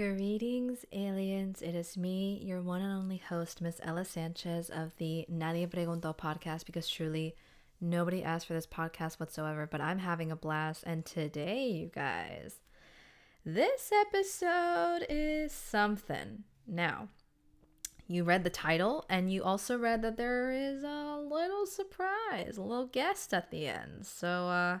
Greetings, aliens. It is me, your one and only host, Miss Ella Sanchez of the Nadie Preguntó podcast, because truly nobody asked for this podcast whatsoever, but I'm having a blast. And today, you guys, this episode is something. Now, you read the title and you also read that there is a little surprise, a little guest at the end. So, uh,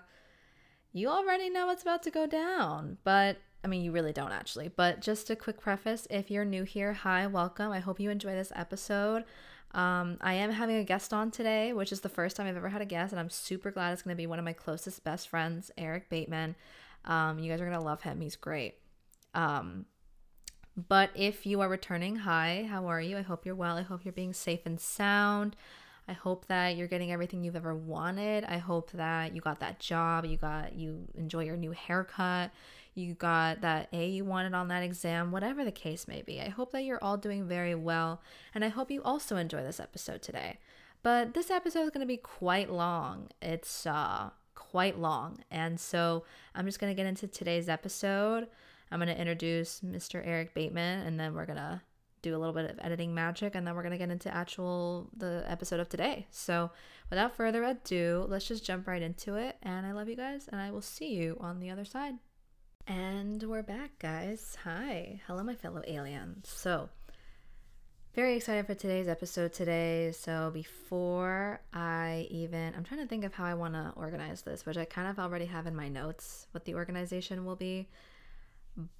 you already know what's about to go down, but I mean, you really don't actually. But just a quick preface if you're new here, hi, welcome. I hope you enjoy this episode. Um, I am having a guest on today, which is the first time I've ever had a guest, and I'm super glad it's going to be one of my closest best friends, Erick Bateman. Um, you guys are going to love him, he's great. Um, but if you are returning, hi, how are you? I hope you're well. I hope you're being safe and sound. I hope that you're getting everything you've ever wanted. I hope that you got that job, you got you enjoy your new haircut, you got that A you wanted on that exam, whatever the case may be. I hope that you're all doing very well, and I hope you also enjoy this episode today. But this episode is going to be quite long. It's uh quite long. And so I'm just going to get into today's episode. I'm going to introduce Mr. Erick Bateman and then we're going to do a little bit of editing magic and then we're going to get into actual the episode of today. So, without further ado, let's just jump right into it and I love you guys and I will see you on the other side. And we're back, guys. Hi. Hello my fellow aliens. So, very excited for today's episode today. So, before I even I'm trying to think of how I want to organize this, which I kind of already have in my notes what the organization will be.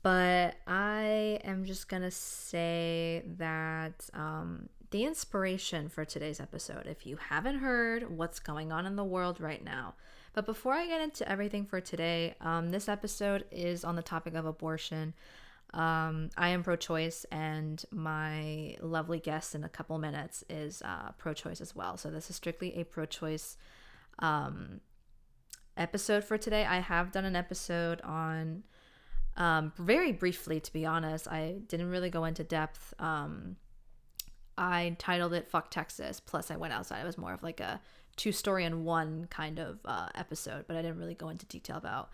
But I am just going to say that um, the inspiration for today's episode, if you haven't heard what's going on in the world right now, but before I get into everything for today, um, this episode is on the topic of abortion. Um, I am pro choice, and my lovely guest in a couple minutes is uh, pro choice as well. So, this is strictly a pro choice um, episode for today. I have done an episode on um, very briefly, to be honest. I didn't really go into depth. Um, I titled it "Fuck Texas." Plus, I went outside. It was more of like a two story in one kind of uh, episode, but I didn't really go into detail about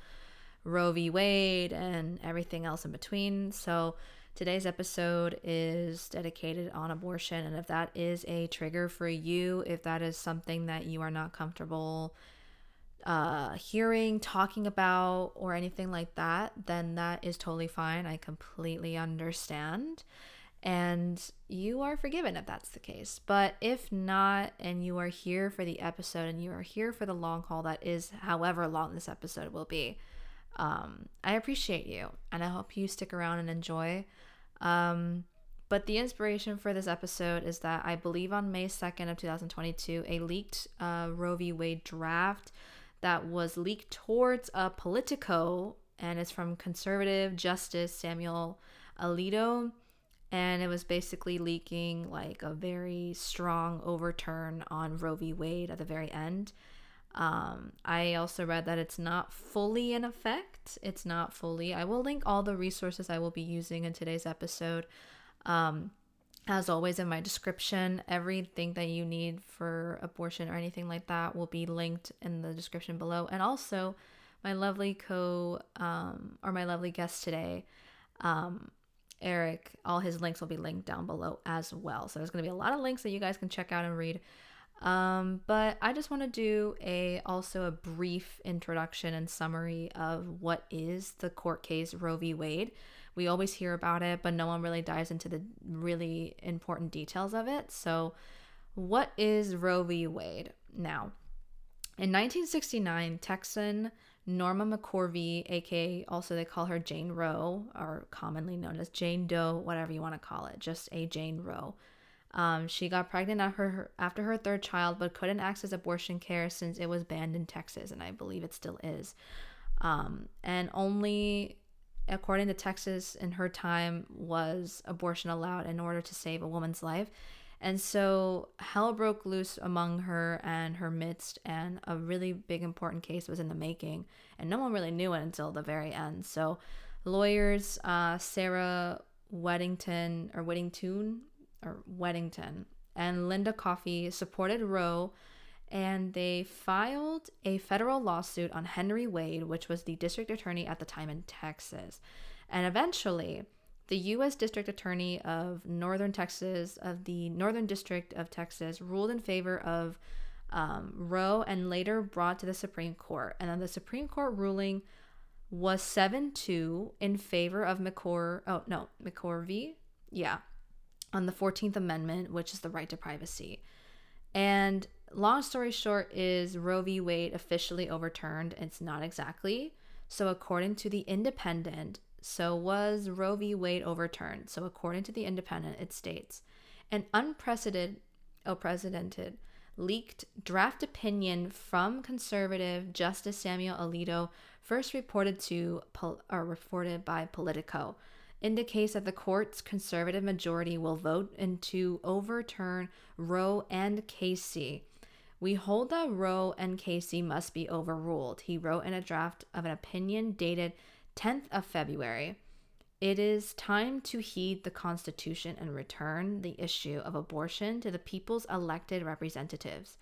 Roe v. Wade and everything else in between. So today's episode is dedicated on abortion, and if that is a trigger for you, if that is something that you are not comfortable uh, hearing, talking about, or anything like that, then that is totally fine. I completely understand. And you are forgiven if that's the case. But if not, and you are here for the episode and you are here for the long haul, that is however long this episode will be, um, I appreciate you and I hope you stick around and enjoy. Um, but the inspiration for this episode is that I believe on May 2nd of 2022, a leaked uh, Roe v. Wade draft that was leaked towards a Politico, and it's from conservative Justice Samuel Alito. And it was basically leaking like a very strong overturn on Roe v. Wade at the very end. Um, I also read that it's not fully in effect. It's not fully. I will link all the resources I will be using in today's episode. Um, as always, in my description, everything that you need for abortion or anything like that will be linked in the description below. And also, my lovely co um, or my lovely guest today, um, Erick, all his links will be linked down below as well. So there's going to be a lot of links that you guys can check out and read. Um, but I just want to do a also a brief introduction and summary of what is the court case Roe v. Wade. We always hear about it, but no one really dives into the really important details of it. So, what is Roe v. Wade? Now, in 1969, Texan Norma McCorvey, aka also they call her Jane Roe, or commonly known as Jane Doe, whatever you want to call it, just a Jane Roe. Um, she got pregnant after her, after her third child, but couldn't access abortion care since it was banned in Texas, and I believe it still is. Um, and only according to Texas in her time, was abortion allowed in order to save a woman's life. And so hell broke loose among her and her midst, and a really big important case was in the making, and no one really knew it until the very end. So, lawyers uh, Sarah Weddington or Weddington or Weddington and Linda Coffee supported Roe and they filed a federal lawsuit on Henry Wade, which was the district attorney at the time in Texas. And eventually, the U.S. District Attorney of Northern Texas, of the Northern District of Texas, ruled in favor of um, Roe and later brought to the Supreme Court. And then the Supreme Court ruling was 7 2 in favor of McCor. Oh, no, McCorvey. Yeah. On the 14th Amendment, which is the right to privacy. And long story short, is Roe v. Wade officially overturned? It's not exactly. So, according to the Independent, so was Roe v. Wade overturned? So, according to the Independent, it states an unprecedented, oh, leaked draft opinion from conservative Justice Samuel Alito, first reported to or reported by Politico, indicates that the court's conservative majority will vote in to overturn Roe and Casey. We hold that Roe and Casey must be overruled. He wrote in a draft of an opinion dated 10th of February. It is time to heed the Constitution and return the issue of abortion to the people's elected representatives.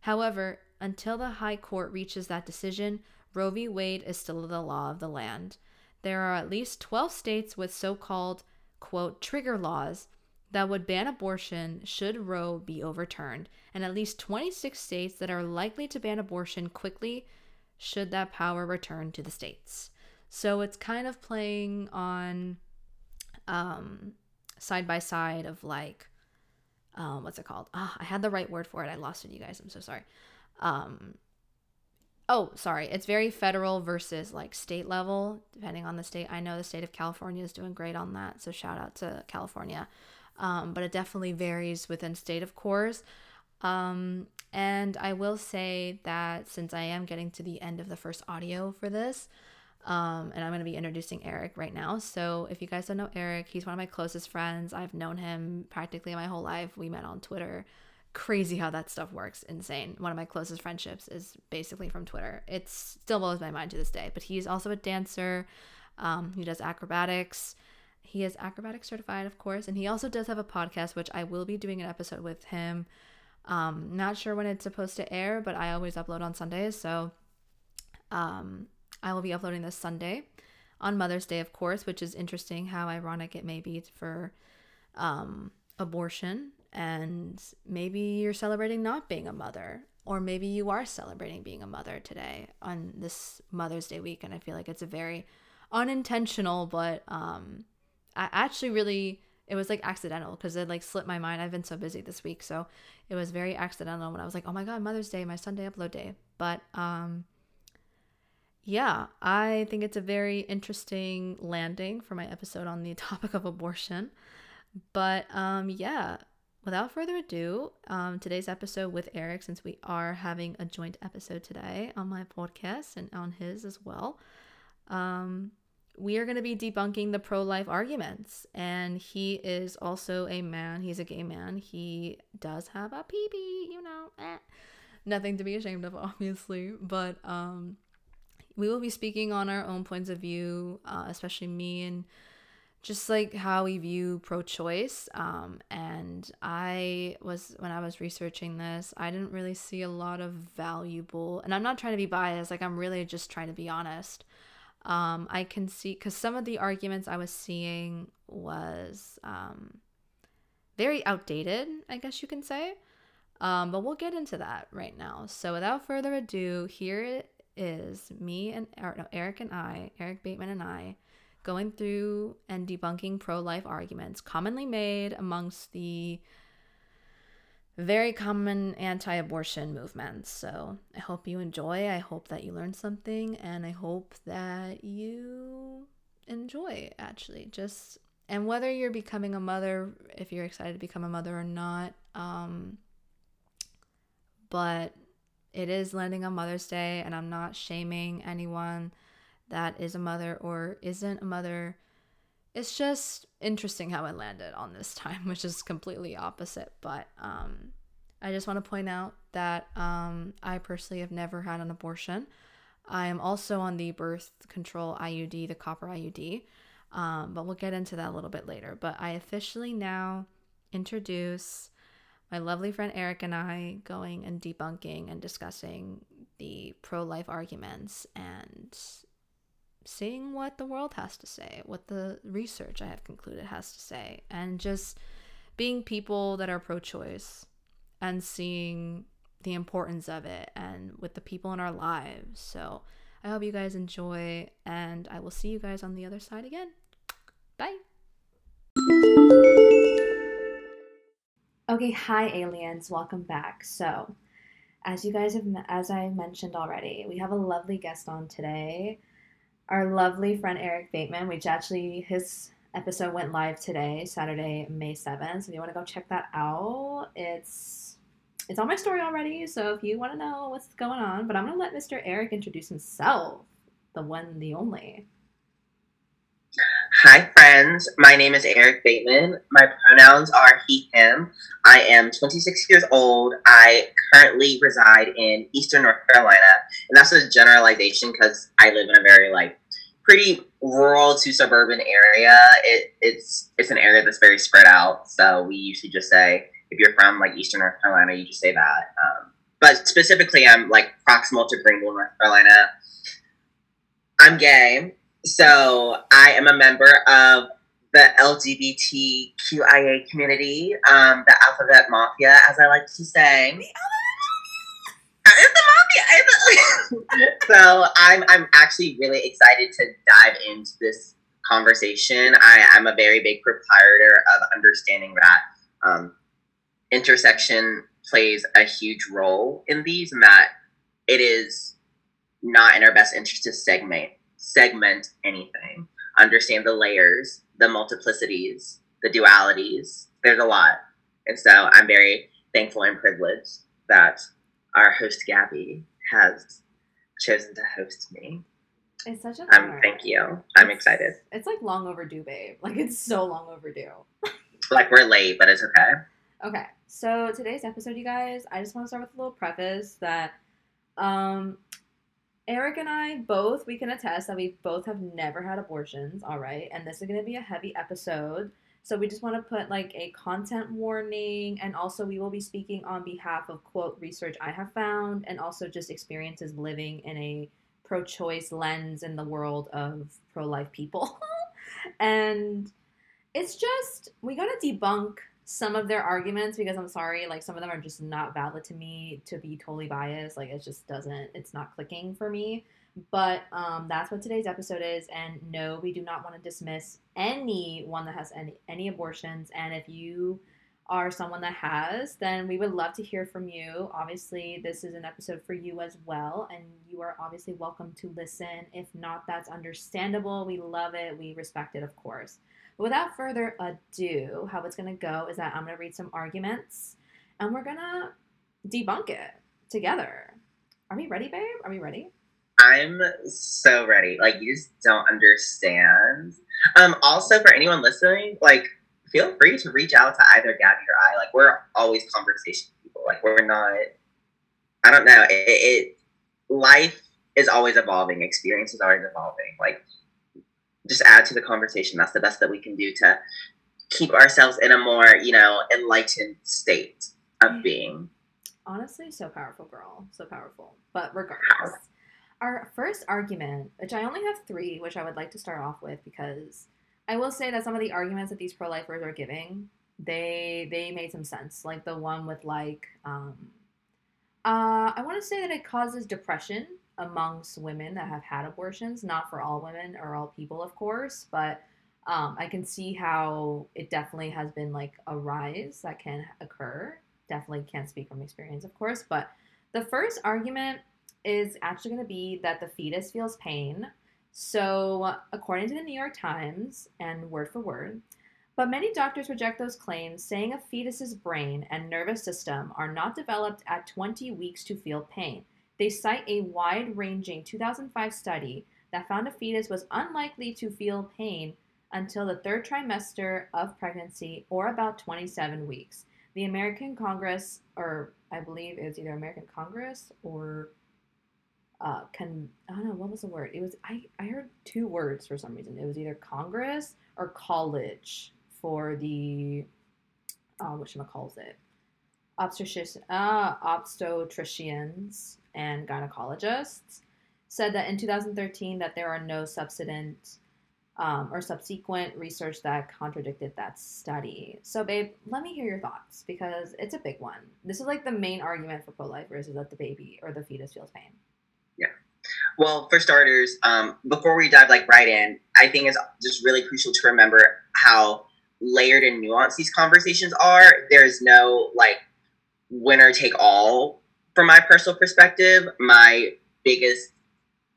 However, until the High Court reaches that decision, Roe v. Wade is still the law of the land. There are at least 12 states with so called, quote, trigger laws that would ban abortion should Roe be overturned, and at least 26 states that are likely to ban abortion quickly should that power return to the states. So it's kind of playing on um, side by side of like, um, what's it called? Ah, I had the right word for it. I lost it, you guys. I'm so sorry. Um, oh, sorry. It's very federal versus like state level, depending on the state. I know the state of California is doing great on that. So shout out to California. Um, but it definitely varies within state, of course. Um, and I will say that since I am getting to the end of the first audio for this, um, and I'm going to be introducing Erick right now. So, if you guys don't know Erick, he's one of my closest friends. I've known him practically my whole life. We met on Twitter. Crazy how that stuff works. Insane. One of my closest friendships is basically from Twitter. It still blows my mind to this day. But he's also a dancer. Um, he does acrobatics. He is acrobatic certified, of course. And he also does have a podcast, which I will be doing an episode with him. Um, not sure when it's supposed to air, but I always upload on Sundays. So, um, I will be uploading this Sunday on Mother's Day, of course, which is interesting how ironic it may be for um, abortion. And maybe you're celebrating not being a mother, or maybe you are celebrating being a mother today on this Mother's Day week. And I feel like it's a very unintentional, but um, I actually really it was like accidental because it like slipped my mind. I've been so busy this week, so it was very accidental when I was like, "Oh my god, Mother's Day, my Sunday upload day." But um yeah, I think it's a very interesting landing for my episode on the topic of abortion. But um, yeah, without further ado, um, today's episode with Erick, since we are having a joint episode today on my podcast and on his as well, um, we are going to be debunking the pro life arguments. And he is also a man, he's a gay man. He does have a pee pee, you know, eh. nothing to be ashamed of, obviously. But um, we will be speaking on our own points of view, uh, especially me and just like how we view pro-choice. Um, and I was when I was researching this, I didn't really see a lot of valuable. And I'm not trying to be biased. Like I'm really just trying to be honest. Um, I can see because some of the arguments I was seeing was um, very outdated, I guess you can say. Um, but we'll get into that right now. So without further ado, here is me and no, Erick and I, Erick Bateman and I, going through and debunking pro life arguments commonly made amongst the very common anti abortion movements. So I hope you enjoy. I hope that you learn something. And I hope that you enjoy actually. Just, and whether you're becoming a mother, if you're excited to become a mother or not, um, but it is landing on Mother's Day, and I'm not shaming anyone that is a mother or isn't a mother. It's just interesting how it landed on this time, which is completely opposite. But um, I just want to point out that um, I personally have never had an abortion. I am also on the birth control IUD, the copper IUD, um, but we'll get into that a little bit later. But I officially now introduce my lovely friend Erick and I going and debunking and discussing the pro life arguments and seeing what the world has to say, what the research I have concluded has to say, and just being people that are pro choice and seeing the importance of it and with the people in our lives. So I hope you guys enjoy, and I will see you guys on the other side again. Bye. Okay, hi aliens, welcome back. So, as you guys have, as I mentioned already, we have a lovely guest on today. Our lovely friend Erick Bateman, which actually his episode went live today, Saturday, May 7th. So if you want to go check that out, it's it's on my story already. So if you want to know what's going on, but I'm gonna let Mr. Erick introduce himself, the one, the only. Hi, friends. My name is Erick Bateman. My pronouns are he, him. I am 26 years old. I currently reside in Eastern North Carolina. And that's a generalization because I live in a very, like, pretty rural to suburban area. It, it's it's an area that's very spread out. So we usually just say, if you're from, like, Eastern North Carolina, you just say that. Um, but specifically, I'm, like, proximal to Greenville, North Carolina. I'm gay. So I am a member of the LGBTQIA community, um, the Alphabet Mafia, as I like to say. It's the mafia. so I'm I'm actually really excited to dive into this conversation. I am a very big proprietor of understanding that um, intersection plays a huge role in these, and that it is not in our best interest to segment segment anything, understand the layers, the multiplicities, the dualities. There's a lot. And so I'm very thankful and privileged that our host Gabby has chosen to host me. It's such a um, thank you. I'm it's, excited. It's like long overdue, babe. Like it's so long overdue. like we're late, but it's okay. Okay. So today's episode, you guys, I just want to start with a little preface that um Erick and I both, we can attest that we both have never had abortions, all right? And this is going to be a heavy episode. So we just want to put like a content warning and also we will be speaking on behalf of quote research I have found and also just experiences living in a pro-choice lens in the world of pro-life people. and it's just we got to debunk some of their arguments because I'm sorry, like some of them are just not valid to me to be totally biased. Like it just doesn't, it's not clicking for me. But um, that's what today's episode is. And no, we do not want to dismiss anyone that has any any abortions. And if you are someone that has, then we would love to hear from you. Obviously, this is an episode for you as well, and you are obviously welcome to listen. If not, that's understandable. We love it. We respect it, of course. Without further ado, how it's going to go is that I'm going to read some arguments and we're going to debunk it together. Are we ready, babe? Are we ready? I'm so ready. Like you just don't understand. Um also for anyone listening, like feel free to reach out to either Gabby or I. Like we're always conversation people. Like we're not I don't know. It, it life is always evolving. Experience is always evolving. Like just add to the conversation. That's the best that we can do to keep ourselves in a more, you know, enlightened state of being. Honestly, so powerful, girl. So powerful. But regardless, our first argument, which I only have three, which I would like to start off with because I will say that some of the arguments that these pro-lifers are giving, they they made some sense. Like the one with like, um, uh, I want to say that it causes depression amongst women that have had abortions, not for all women or all people, of course, but um, I can see how it definitely has been like a rise that can occur. Definitely can't speak from experience, of course, but the first argument is actually going to be that the fetus feels pain. So, according to the New York Times, and word for word, but many doctors reject those claims, saying a fetus's brain and nervous system are not developed at 20 weeks to feel pain. They cite a wide ranging 2005 study that found a fetus was unlikely to feel pain until the third trimester of pregnancy or about 27 weeks. The American Congress, or I believe it was either American Congress or uh, can I don't know what was the word? It was I I heard two words for some reason. It was either Congress or college for the uh, what calls it obstetrician uh, obstetricians and gynecologists said that in 2013 that there are no subsequent um, or subsequent research that contradicted that study. So, babe, let me hear your thoughts because it's a big one. This is like the main argument for pro-lifers is that the baby or the fetus feels pain. Yeah. Well, for starters, um, before we dive like right in, I think it's just really crucial to remember how layered and nuanced these conversations are. There's no like winner take all from my personal perspective. My biggest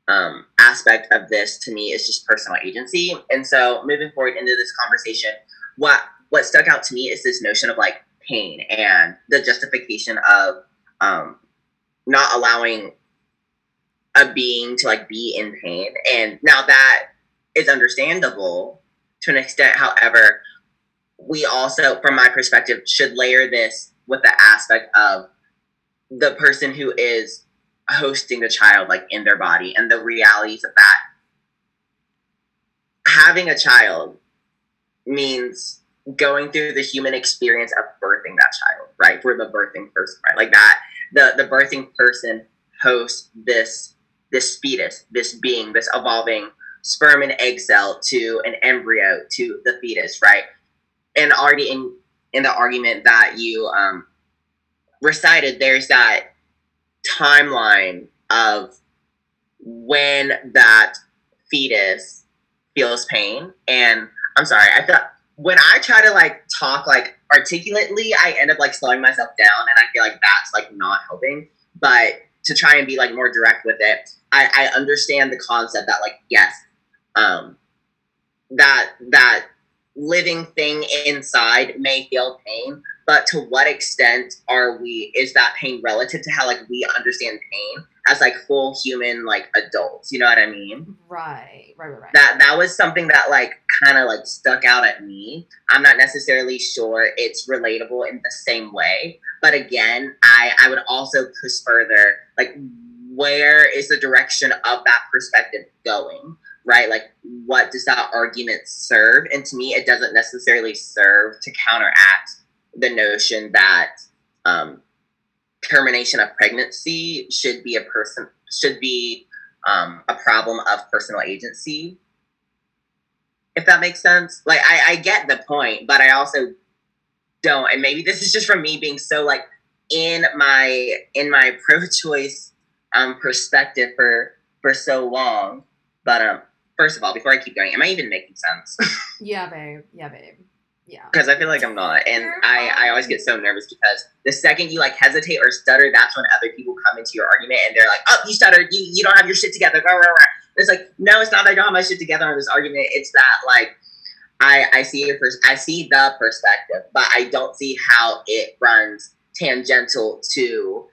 um, aspect of this to me is just personal agency. And so moving forward into this conversation, what what stuck out to me is this notion of like pain and the justification of um, not allowing a being to like be in pain. And now that is understandable to an extent. However, we also, from my perspective, should layer this with the aspect of the person who is hosting the child like in their body. And the realities of that having a child means going through the human experience of birthing that child right? For the birthing person right? Like that the the birthing person hosts this this fetus this being this evolving sperm and egg cell to an embryo to the fetus right? And already in in the argument that you um recited there's that timeline of when that fetus feels pain. And I'm sorry, I thought when I try to like talk like articulately, I end up like slowing myself down, and I feel like that's like not helping. But to try and be like more direct with it, I, I understand the concept that like yes, um, that that living thing inside may feel pain, but to what extent are we is that pain relative to how like we understand pain as like full human like adults? You know what i mean? Right right right, right. that that was something that like kind of like stuck out at me. I'm not necessarily sure it's relatable in the same way. But again i i would also push further like where is the direction of that perspective going right? Like what does that argument serve? And to me it doesn't necessarily serve to counteract the notion that um, termination of pregnancy should be a person should be um, a problem of personal agency. If that makes sense, like I, I get the point, but I also don't. And maybe this is just from me being so like in my in my pro-choice um, perspective for for so long. But um, first of all, before I keep going, am I even making sense? yeah, babe. Yeah, babe. Yeah. Because I feel like I'm not. And I, I always get so nervous because the second you like hesitate or stutter, that's when other people come into your argument and they're like, oh, you stuttered. You, you don't have your shit together. Rah, rah, rah. It's like, no, it's not that I don't have my shit together on this argument. It's that like I, I see your pers- I see the perspective, but I don't see how it runs tangential to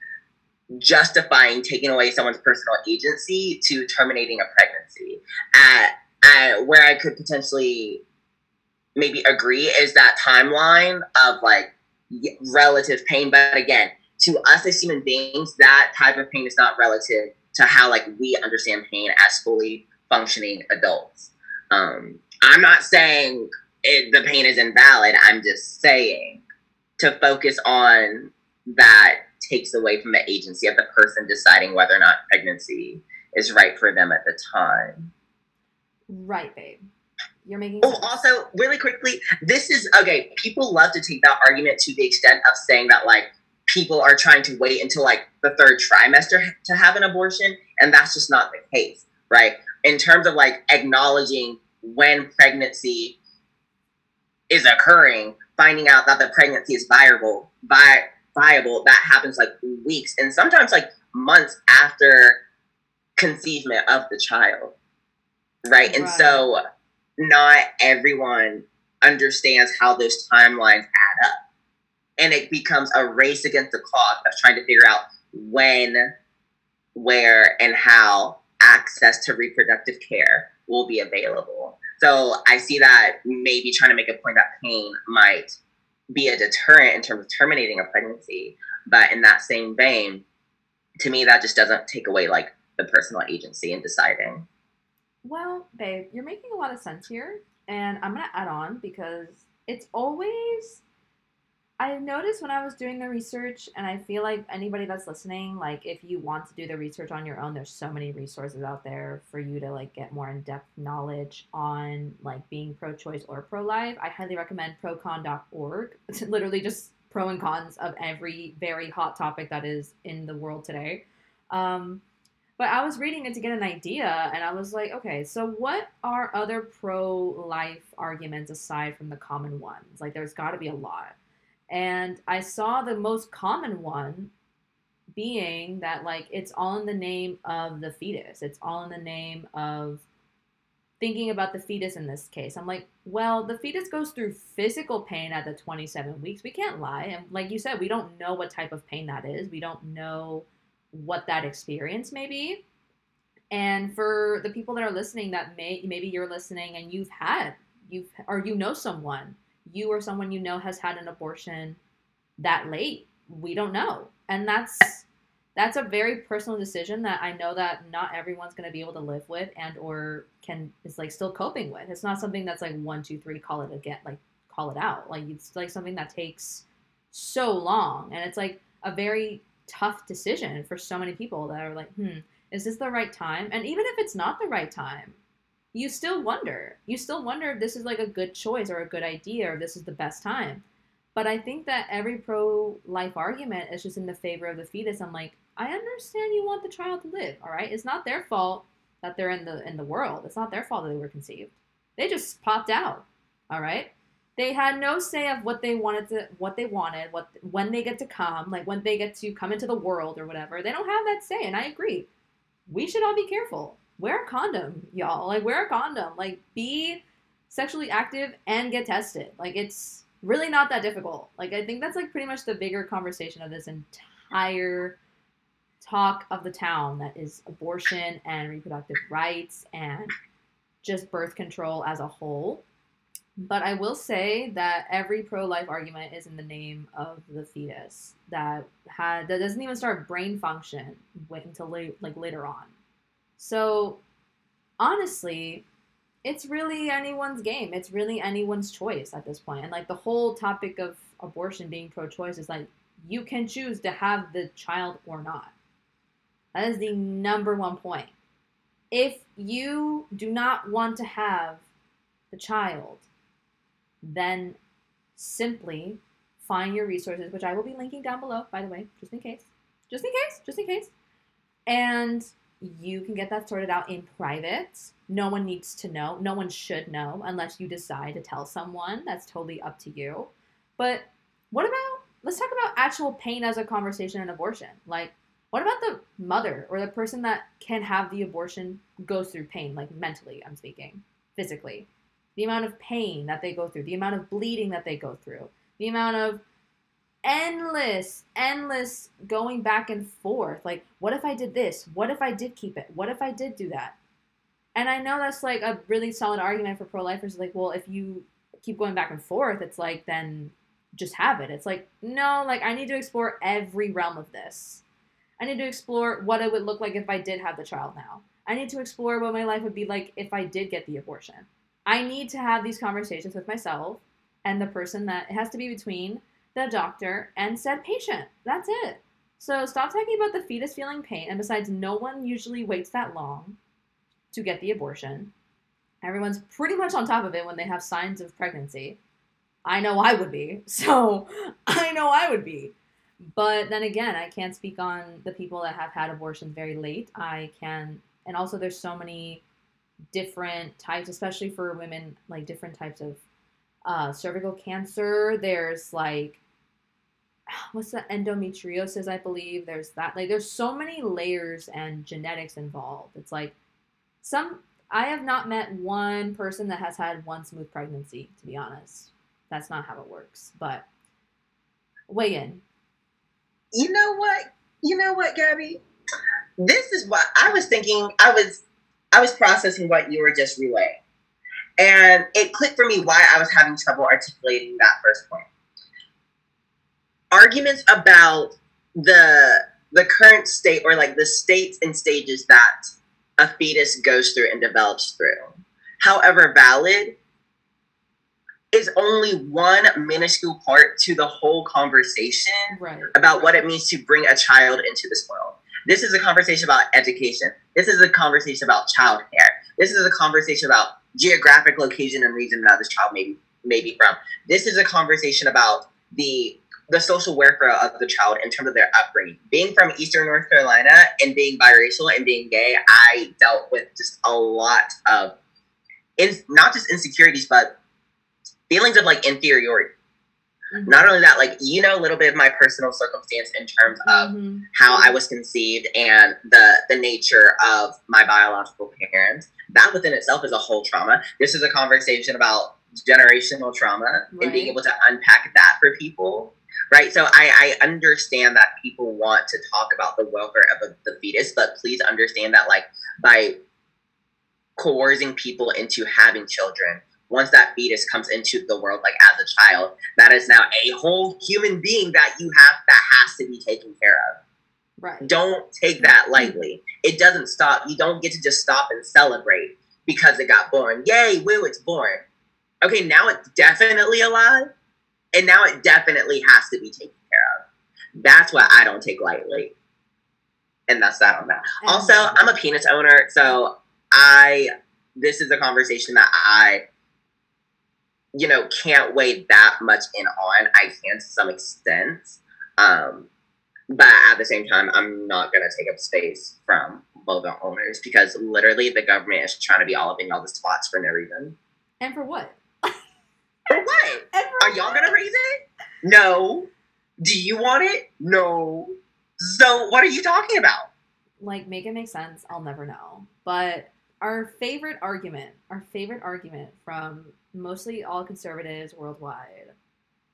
justifying taking away someone's personal agency to terminating a pregnancy. At, at where I could potentially maybe agree is that timeline of like relative pain. But again, to us as human beings, that type of pain is not relative to how like we understand pain as fully functioning adults. Um, I'm not saying it, the pain is invalid. I'm just saying to focus on that takes away from the agency of the person deciding whether or not pregnancy is right for them at the time. Right, babe. You're making. Oh, also, really quickly, this is okay. People love to take that argument to the extent of saying that like people are trying to wait until like the third trimester to have an abortion, and that's just not the case, right? In terms of like acknowledging when pregnancy is occurring, finding out that the pregnancy is viable, vi- viable, that happens like weeks and sometimes like months after conceivement of the child, right? right. And so not everyone understands how those timelines add up. And it becomes a race against the clock of trying to figure out when, where, and how access to reproductive care will be available. So I see that maybe trying to make a point that pain might be a deterrent in terms of terminating a pregnancy. But in that same vein, to me, that just doesn't take away like the personal agency in deciding. Well, babe, you're making a lot of sense here. And I'm going to add on because it's always I noticed when I was doing the research, and I feel like anybody that's listening, like if you want to do the research on your own, there's so many resources out there for you to like get more in-depth knowledge on like being pro-choice or pro-life. I highly recommend procon.org. It's literally just pro and cons of every very hot topic that is in the world today. Um, but I was reading it to get an idea, and I was like, okay, so what are other pro-life arguments aside from the common ones? Like, there's got to be a lot. And I saw the most common one being that like it's all in the name of the fetus. It's all in the name of thinking about the fetus in this case. I'm like, well, the fetus goes through physical pain at the 27 weeks. We can't lie. And like you said, we don't know what type of pain that is. We don't know what that experience may be. And for the people that are listening that may maybe you're listening and you've had you've or you know someone you or someone you know has had an abortion that late. We don't know. And that's that's a very personal decision that I know that not everyone's going to be able to live with and or can is like still coping with. It's not something that's like one, two, three, call it again, like call it out. Like it's like something that takes so long, and it's like a very tough decision for so many people that are like, hmm, is this the right time? And even if it's not the right time, you still wonder. You still wonder if this is like a good choice or a good idea or this is the best time. But I think that every pro life argument is just in the favor of the fetus. I'm like, I understand you want the child to live, all right? It's not their fault that they're in the in the world. It's not their fault that they were conceived. They just popped out. All right? They had no say of what they wanted to what they wanted, what when they get to come, like when they get to come into the world or whatever. They don't have that say, and I agree. We should all be careful wear a condom, y'all. Like wear a condom. Like be sexually active and get tested. Like it's really not that difficult. Like I think that's like pretty much the bigger conversation of this entire talk of the town that is abortion and reproductive rights and just birth control as a whole. But I will say that every pro-life argument is in the name of the fetus that had that doesn't even start brain function until late, like later on. So honestly, it's really anyone's game. It's really anyone's choice at this point. And like the whole topic of abortion being pro choice is like you can choose to have the child or not. That is the number one point. If you do not want to have the child, then simply find your resources, which I will be linking down below, by the way, just in case. Just in case, just in case. And you can get that sorted out in private. No one needs to know. No one should know unless you decide to tell someone. That's totally up to you. But what about, let's talk about actual pain as a conversation in abortion. Like, what about the mother or the person that can have the abortion goes through pain, like mentally, I'm speaking, physically? The amount of pain that they go through, the amount of bleeding that they go through, the amount of endless, endless going back and forth. Like, what if I did this? What if I did keep it? What if I did do that? And I know that's like a really solid argument for pro lifers. Like, well, if you keep going back and forth, it's like, then just have it. It's like, no, like, I need to explore every realm of this. I need to explore what it would look like if I did have the child now. I need to explore what my life would be like if I did get the abortion. I need to have these conversations with myself and the person that it has to be between the doctor, and said patient. That's it. So stop talking about the fetus feeling pain. And besides, no one usually waits that long to get the abortion. Everyone's pretty much on top of it when they have signs of pregnancy. I know I would be. So I know I would be. But then again, I can't speak on the people that have had abortions very late. I can, and also there's so many different types, especially for women, like different types of uh, cervical cancer. There's like what's the endometriosis i believe. There's that. Like there's so many layers and genetics involved. It's like some i have not met one person that has had one smooth pregnancy to be honest. That's not how it works but weigh in. You know what? You know what gabby? This is what i was thinking. I was i was processing what you were just relaying and it clicked for me why I was having trouble articulating that first point. Arguments about the the current state or like the states and stages that a fetus goes through and develops through. However valid, is only one minuscule part to the whole conversation Right. about what it means to bring a child into this world. This is a conversation about education. This is a conversation about childcare. This is a conversation about geographic location and region that this child may be, may be from. This is a conversation about the the social welfare of the child in terms of their upbringing. Being from Eastern North Carolina and being biracial and being gay, I dealt with just a lot of in, not just insecurities, but feelings of like inferiority. Mhm. Not only that, like you know a little bit of my personal circumstance in terms of Mhm. how I was conceived and the the nature of my biological parents. That within itself is a whole trauma. This is a conversation about generational trauma and being able to unpack that for people. Right. So I, I understand that people want to talk about the welfare of the fetus, but please understand that like by coercing people into having children, once that fetus comes into the world like as a child, that is now a whole human being that you have that has to be taken care of Right. don't take that mm-hmm. lightly. It doesn't stop. You don't get to just stop and celebrate because it got born. Yay, woo, it's born. Okay, now it's definitely alive, and now it definitely has to be taken care of. That's what I don't take lightly. And that's that on that. Also, I'm a penis owner, so I this is a conversation that I you know can't weigh that much in on. I can to some extent. Um but at the same time, I'm not gonna take up space from vulva owners because literally the government is trying to be all up in all the spots for no reason. And for what? For what? For Are y'all gonna raise it? No. Do you want it? No. So what are you talking about? like make it make sense i'll never know but our favorite argument our favorite argument from mostly all conservatives worldwide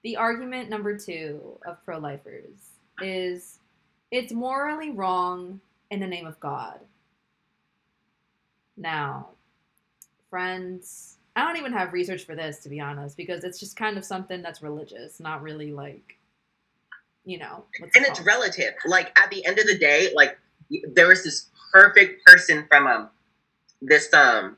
the argument number two of pro-lifers is it's morally wrong in the name of god now friends i don't even have research for this to be honest because it's just kind of something that's religious not really like you know what's it and it's relative. Like at the end of the day, like there was this perfect person from um this um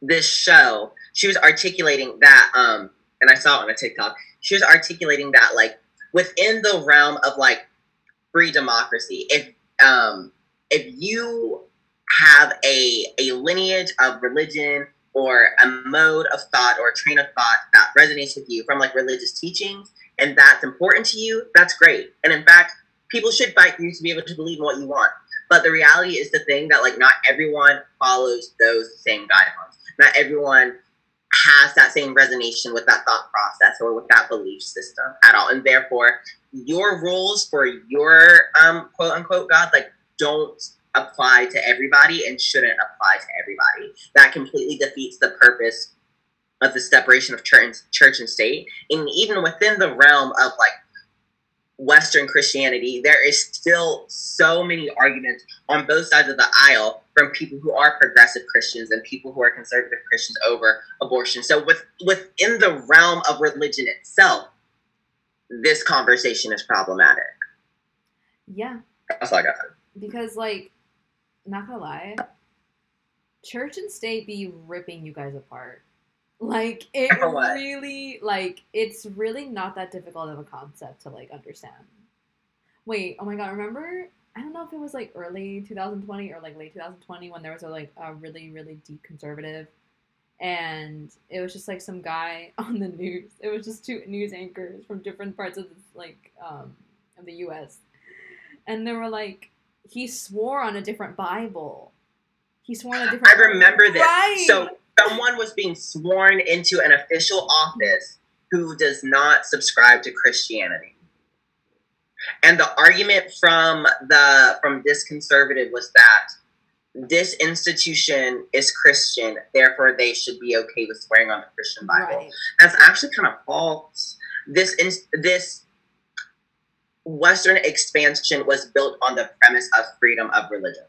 this show. She was articulating that um and I saw it on a TikTok. She was articulating that like within the realm of like free democracy, if um if you have a a lineage of religion or a mode of thought or a train of thought that resonates with you from like religious teachings and that's important to you, that's great. And in fact, people should fight for you to be able to believe in what you want. But the reality is the thing that like not everyone follows those same guidelines. Not everyone has that same resonation with that thought process or with that belief system at all. And therefore, your rules for your um quote unquote God like don't apply to everybody and shouldn't apply to everybody. That completely defeats the purpose of the separation of church, church and state. And even within the realm of like Western Christianity, there is still so many arguments on both sides of the aisle from people who are progressive Christians and people who are conservative Christians over abortion. So with within the realm of religion itself, this conversation is problematic. yeah That's all I got. because like not gonna lie church and state be ripping you guys apart like it really like it's really not that difficult of a concept to like understand wait oh my god remember i don't know if it was like early 2020 or like late 2020 when there was a like a really really deep conservative and it was just like some guy on the news it was just two news anchors from different parts of this like um of the us and they were like he swore on a different Bible. He swore on a different. I remember this. Right. So someone was being sworn into an official office who does not subscribe to Christianity. And the argument from the from this conservative was that this institution is Christian, therefore they should be okay with swearing on the Christian Bible. Right. That's actually kind of false. This in, this Western expansion was built on the premise of freedom of religion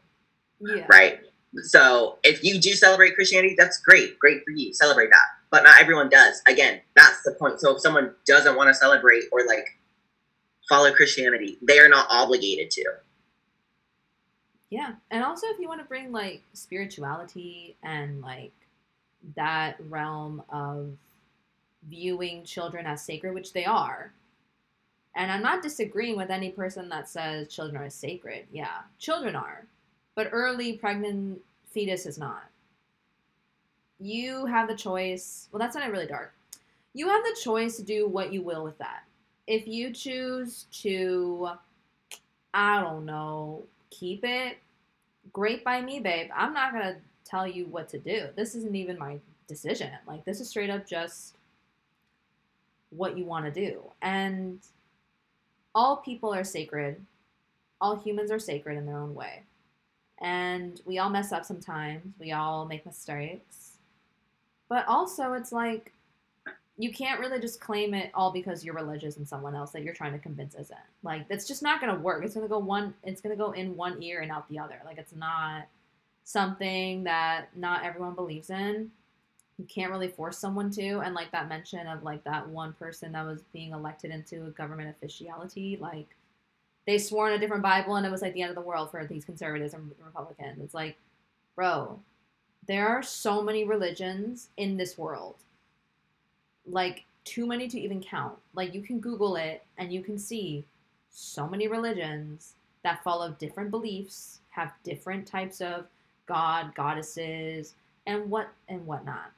Yeah. right? So if you do celebrate Christianity, that's great, great for you, celebrate that. But not everyone does. Again, that's the point. So if someone doesn't want to celebrate or like follow Christianity, they are not obligated to. Yeah. And also, if you want to bring like spirituality and like that realm of viewing children as sacred, which they are. And I'm not disagreeing with any person that says children are sacred. Yeah, children are. But early pregnant fetus is not. You have the choice. Well, that's not really dark. You have the choice to do what you will with that. If you choose to, I don't know, keep it, great by me, babe. I'm not going to tell you what to do. This isn't even my decision. Like, this is straight up just what you want to do. And all people are sacred. All humans are sacred in their own way. And we all mess up sometimes. We all make mistakes. But also, it's like you can't really just claim it all because you're religious and someone else that you're trying to convince isn't. Like that's just not gonna work. It's gonna go one. It's gonna go in one ear and out the other. Like it's not something that not everyone believes in you can't really force someone to and like that mention of like that one person that was being elected into a government officiality like they swore in a different bible and it was like the end of the world for these conservatives and republicans. It's like bro there are so many religions in this world. Like too many to even count. Like you can google it and you can see so many religions that follow different beliefs have different types of god goddesses and what and whatnot.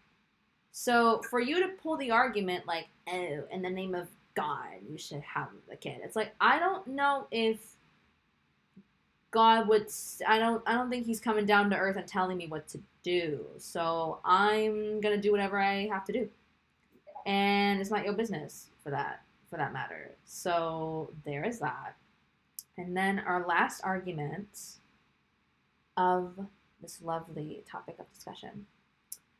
So for you to pull the argument like, oh, in the name of God, you should have a kid. It's like I don't know if God would. I don't. I don't think He's coming down to earth and telling me what to do. So I'm gonna do whatever I have to do, and it's not your business for that. For that matter. So there is that. And then our last argument of this lovely topic of discussion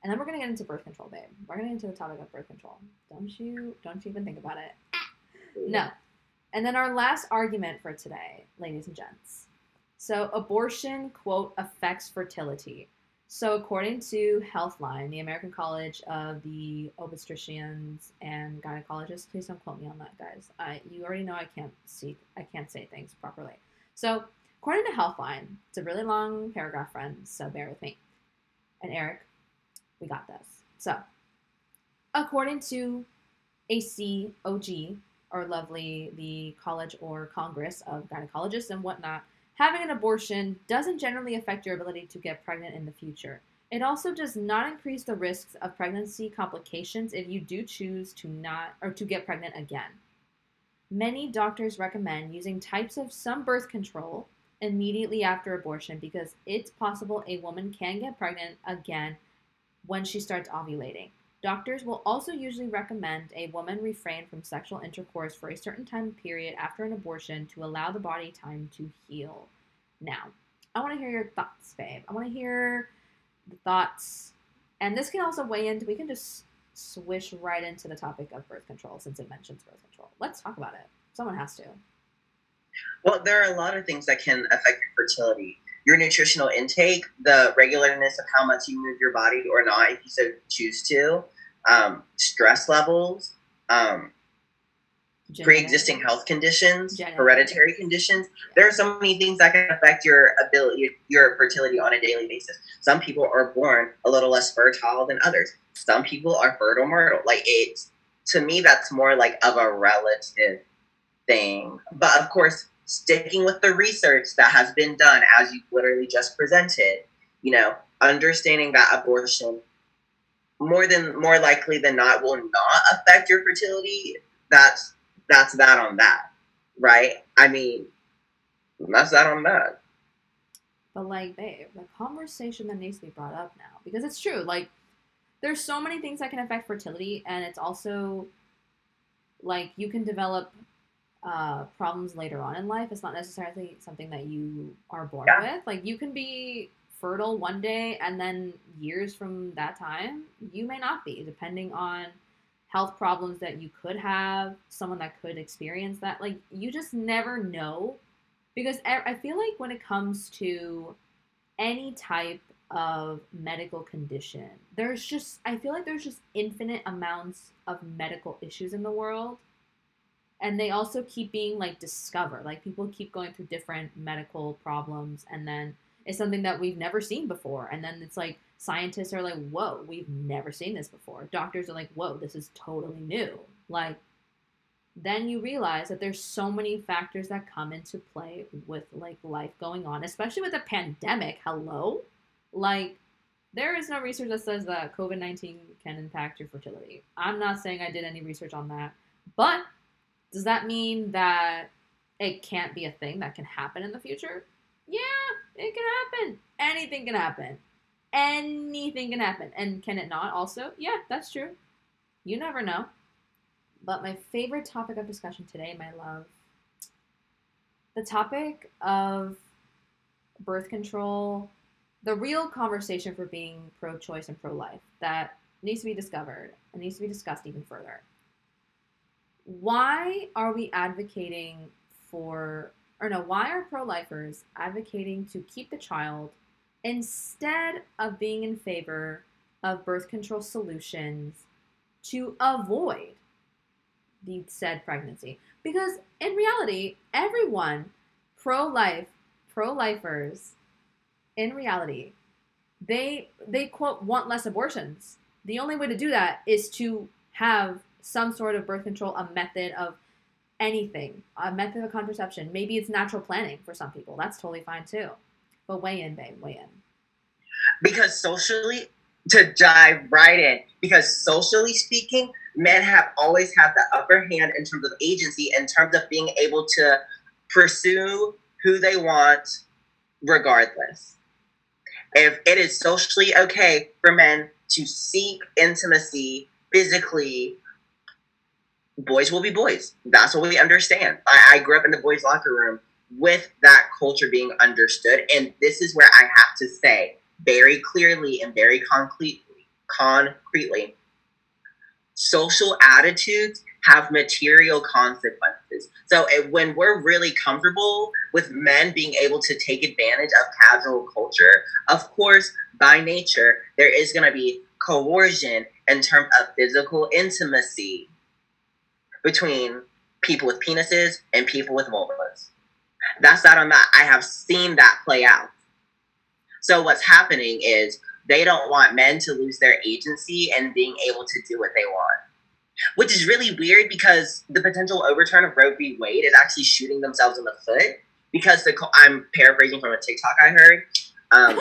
and then we're gonna get into birth control, babe. We're gonna get into the topic of birth control. Don't you don't you even think about it. No. And then our last argument for today, ladies and gents. So abortion, quote, affects fertility. So according to Healthline, the American College of the Obstetricians and Gynecologists, please don't quote me on that, guys. I you already know I can't see I can't say things properly. So according to Healthline, it's a really long paragraph, friends, so bear with me. And Erick, we got this. So, according to ACOG, or lovely, the College or Congress of Gynecologists and whatnot, having an abortion doesn't generally affect your ability to get pregnant in the future. It also does not increase the risks of pregnancy complications if you do choose to not or to get pregnant again. Many doctors recommend using types of some birth control immediately after abortion because it's possible a woman can get pregnant again when she starts ovulating. Doctors will also usually recommend a woman refrain from sexual intercourse for a certain time period after an abortion to allow the body time to heal. Now, I want to hear your thoughts, babe. I want to hear the thoughts. And this can also weigh into, we can just swish right into the topic of birth control since it mentions birth control. Let's talk about it. Someone has to. Well, there are a lot of things that can affect your fertility your nutritional intake, the regularness of how much you move your body or not, if you so choose to, um, stress levels, um, pre-existing health conditions, hereditary conditions. There are so many things that can affect your ability, your fertility on a daily basis. Some people are born a little less fertile than others. Some people are fertile myrtle. Like it's to me, that's more like of a relative thing. But of course, sticking with the research that has been done as you literally just presented, you know, understanding that abortion more than more likely than not will not affect your fertility, that's that's that on that. Right? I mean, that's that on that. But like, babe, the conversation that needs to be brought up now because it's true. Like, there's so many things that can affect fertility, and it's also like you can develop uh, problems later on in life. It's not necessarily something that you are born yeah. with. Like you can be fertile one day and then years from that time, you may not be, depending on health problems that you could have, someone that could experience that. Like you just never know. Because I feel like when it comes to any type of medical condition, there's just, I feel like there's just infinite amounts of medical issues in the world and they also keep being like discovered like people keep going through different medical problems and then it's something that we've never seen before and then it's like scientists are like, whoa, we've never seen this before. Doctors are like, whoa, this is totally new. Like, then you realize that there's so many factors that come into play with like life going on, especially with a pandemic. Hello? Like, there is no research that says that COVID 19 can impact your fertility. I'm not saying I did any research on that, but does that mean that it can't be a thing that can happen in the future? Yeah, it can happen. Anything can happen anything can happen. And can it not also? Yeah, that's true. You never know. But my favorite topic of discussion today, my love, the topic of birth control, the real conversation for being pro choice and pro life that needs to be discovered and needs to be discussed even further. Why are we advocating for, or no, why are pro lifers advocating to keep the child instead of being in favor of birth control solutions to avoid the said pregnancy. Because in reality, everyone pro life, pro lifers, in reality, they they quote want less abortions. The only way to do that is to have some sort of birth control, a method of anything, a method of contraception. Maybe it's natural planning for some people. That's totally fine too. But weigh in, babe, weigh in. Because socially, to dive right in, because socially speaking, men have always had the upper hand in terms of agency, in terms of being able to pursue who they want regardless. If it is socially okay for men to seek intimacy physically, boys will be boys. That's what we understand. I, I grew up in the boys' locker room with that culture being understood. And this is where I have to say very clearly and very concretely, concretely social attitudes have material consequences. So when we're really comfortable with men being able to take advantage of casual culture, of course, by nature, there is going to be coercion in terms of physical intimacy between people with penises and people with vulvas. That's not on that. I have seen that play out. So what's happening is they don't want men to lose their agency and being able to do what they want. Which is really weird because the potential overturn of Roe v. Wade is actually shooting themselves in the foot because the I'm paraphrasing from a TikTok I heard. Um,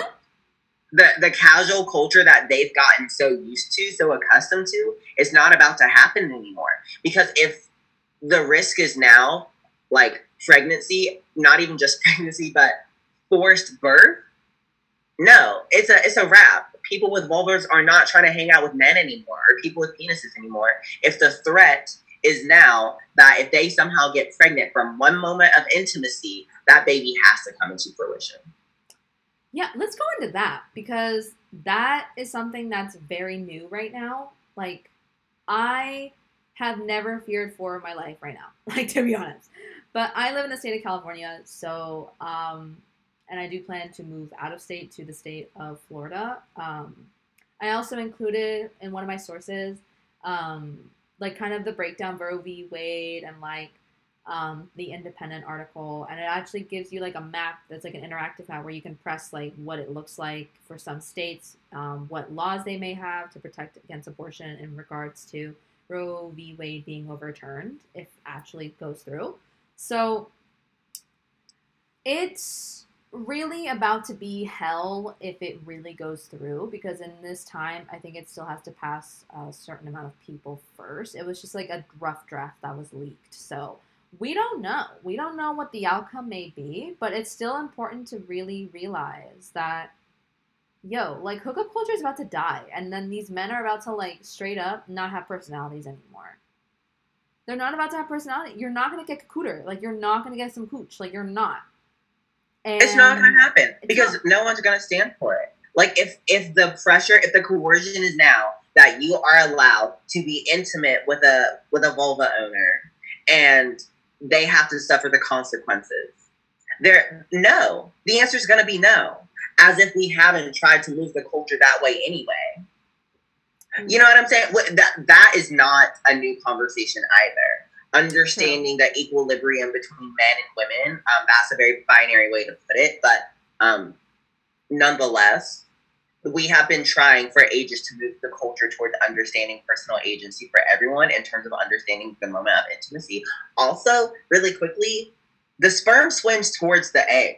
the the casual culture that they've gotten so used to, so accustomed to, is not about to happen anymore. Because if the risk is now like pregnancy, not even just pregnancy, but forced birth, no, it's a it's a wrap. People with vulvas are not trying to hang out with men anymore, or people with penises anymore. If the threat is now that if they somehow get pregnant from one moment of intimacy, that baby has to come into fruition. Yeah, let's go into that because that is something that's very new right now. Like, I have never feared for my life right now, like, to be honest. But I live in the state of California, so um, and I do plan to move out of state to the state of Florida. Um, I also included in one of my sources, um, like kind of the breakdown Roe v. Wade and like um, the independent article, and it actually gives you like a map that's like an interactive map where you can press like what it looks like for some states, um, what laws they may have to protect against abortion in regards to Roe v. Wade being overturned if actually goes through. So it's really about to be hell if it really goes through because in this time i think it still has to pass a certain amount of people first it was just like a rough draft that was leaked so we don't know. We don't know what the outcome may be but it's still important to really realize that yo like hookup culture is about to die and then these men are about to like straight up not have personalities anymore. They're not about to have personality. You're not going to get cooter like you're not going to get some cooch like you're not. And it's not going to happen because not. no one's going to stand for it. Like if if the pressure, if the coercion is now that you are allowed to be intimate with a with a vulva owner, and they have to suffer the consequences. There, no. The answer is going to be no. As if we haven't tried to move the culture that way anyway. You know what I'm saying? That that is not a new conversation either understanding the equilibrium between men and women. Um, that's a very binary way to put it, but um, nonetheless, we have been trying for ages to move the culture towards understanding personal agency for everyone in terms of understanding the moment of intimacy. Also, really quickly, the sperm swims towards the egg.